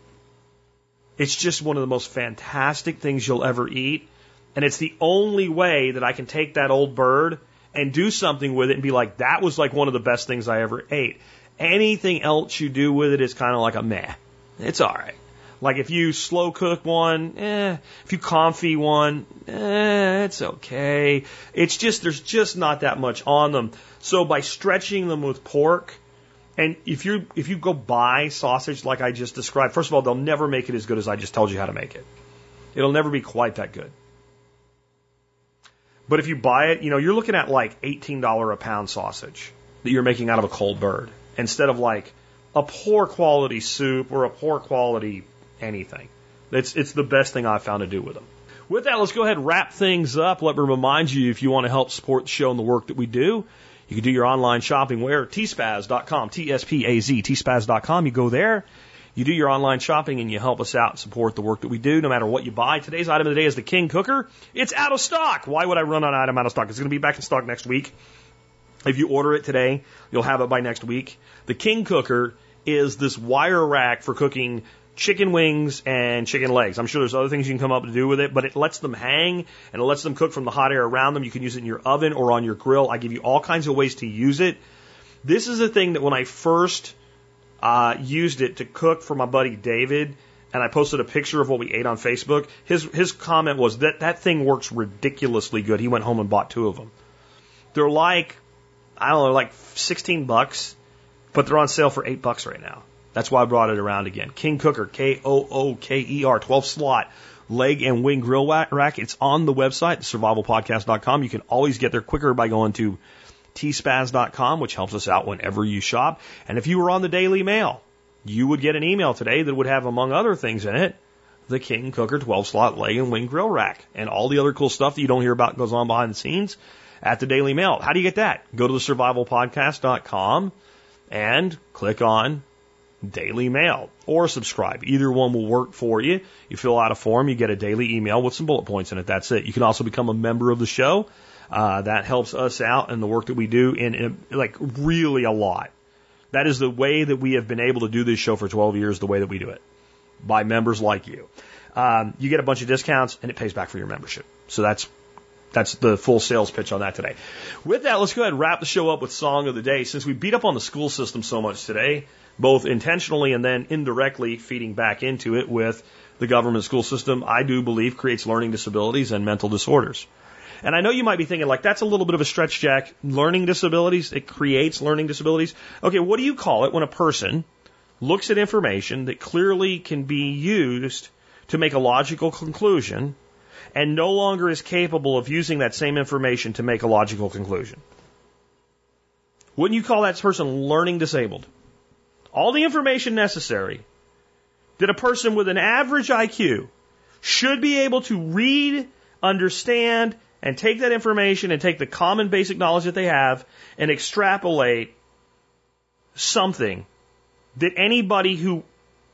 A: It's just one of the most fantastic things you'll ever eat. And it's the only way that I can take that old bird and do something with it and be like, that was like one of the best things I ever ate. Anything else you do with it is kind of like a meh. It's all right. Like if you slow cook one, eh. If you confit one, eh, it's okay. It's just, there's just not that much on them. So by stretching them with pork, and if you if you go buy sausage like I just described, first of all, they'll never make it as good as I just told you how to make it. It'll never be quite that good. But if you buy it, you know, you're looking at like $18 a pound sausage that you're making out of a cold bird instead of like a poor quality soup or a poor quality anything. It's, it's the best thing I've found to do with them. With that, let's go ahead and wrap things up. Let me remind you if you want to help support the show and the work that we do, you can do your online shopping where? tspaz.com, T-S-P-A-Z, tspaz.com. You go there, you do your online shopping and you help us out support the work that we do no matter what you buy. Today's item of the day is the King Cooker. It's out of stock. Why would I run an item out of stock? It's going to be back in stock next week. If you order it today, you'll have it by next week. The King Cooker is this wire rack for cooking chicken wings and chicken legs. I'm sure there's other things you can come up to do with it, but it lets them hang and it lets them cook from the hot air around them. You can use it in your oven or on your grill. I give you all kinds of ways to use it. This is a thing that when I first uh, used it to cook for my buddy David, and I posted a picture of what we ate on Facebook. His his comment was that that thing works ridiculously good. He went home and bought two of them. They're like I don't know, like 16 bucks, but they're on sale for eight bucks right now. That's why I brought it around again. King Cooker, K O O K E R, 12 slot leg and wing grill rack. It's on the website, survivalpodcast.com. You can always get there quicker by going to tspaz.com, which helps us out whenever you shop. And if you were on the Daily Mail, you would get an email today that would have, among other things in it, the King Cooker 12 slot leg and wing grill rack and all the other cool stuff that you don't hear about goes on behind the scenes at the Daily Mail. How do you get that? Go to the survivalpodcast.com and click on Daily Mail or subscribe. Either one will work for you. You fill out a form, you get a daily email with some bullet points in it. That's it. You can also become a member of the show. Uh, that helps us out in the work that we do in, in like really a lot. That is the way that we have been able to do this show for 12 years, the way that we do it by members like you. Um, you get a bunch of discounts and it pays back for your membership. So that's that's the full sales pitch on that today. With that, let's go ahead and wrap the show up with song of the day. Since we beat up on the school system so much today, both intentionally and then indirectly feeding back into it with the government school system, I do believe creates learning disabilities and mental disorders. And I know you might be thinking, like, that's a little bit of a stretch, Jack. Learning disabilities, it creates learning disabilities. Okay, what do you call it when a person looks at information that clearly can be used to make a logical conclusion and no longer is capable of using that same information to make a logical conclusion? Wouldn't you call that person learning disabled? All the information necessary that a person with an average IQ should be able to read, understand, and take that information and take the common basic knowledge that they have and extrapolate something that anybody who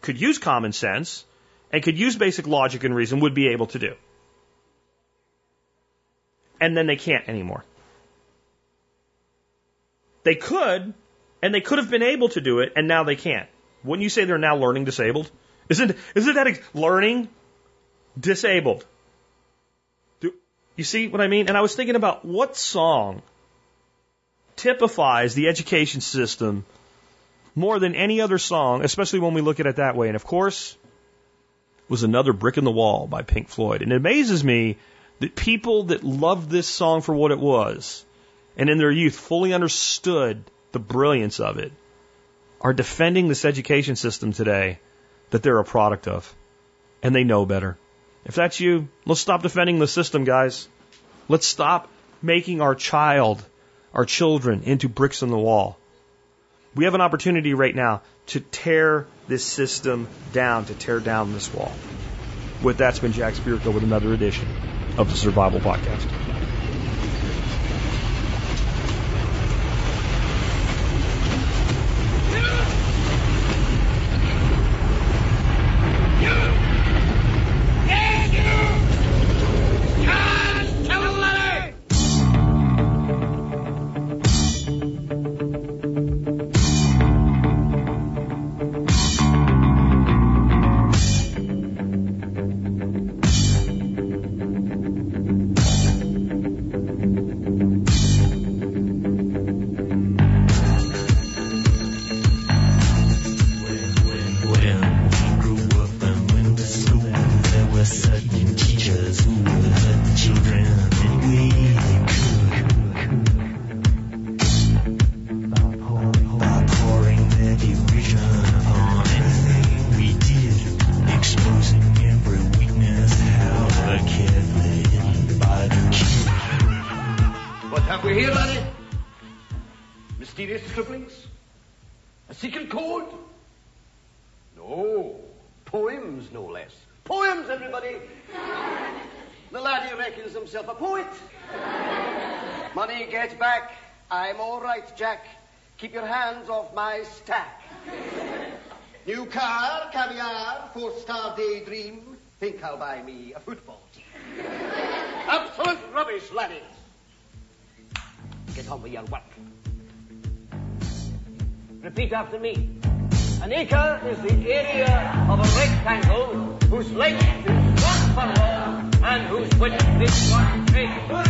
A: could use common sense and could use basic logic and reason would be able to do. And then they can't anymore. They could, and they could have been able to do it, and now they can't. Wouldn't you say they're now learning disabled? Isn't, isn't that ex- learning disabled? Do You see what I mean? And I was thinking about what song typifies the education system more than any other song, especially when we look at it that way. And of course, was another brick in the wall by Pink Floyd. And it amazes me that people that loved this song for what it was and in their youth fully understood the brilliance of it are defending this education system today that they're a product of. And they know better. If that's you, let's stop defending the system, guys. Let's stop making our child, our children, into bricks in the wall. We have an opportunity right now to tear this system down, to tear down this wall. With that, it's been Jack Spirko with another edition of the Survival Podcast.
B: Yeah. Yeah. my stack. New car, caviar, four-star daydream. Think I'll buy me a football team. Absolute rubbish, laddie. Get on with your work. Repeat after me. An acre is the area of a rectangle whose length is one furlong and whose width is one
C: acre.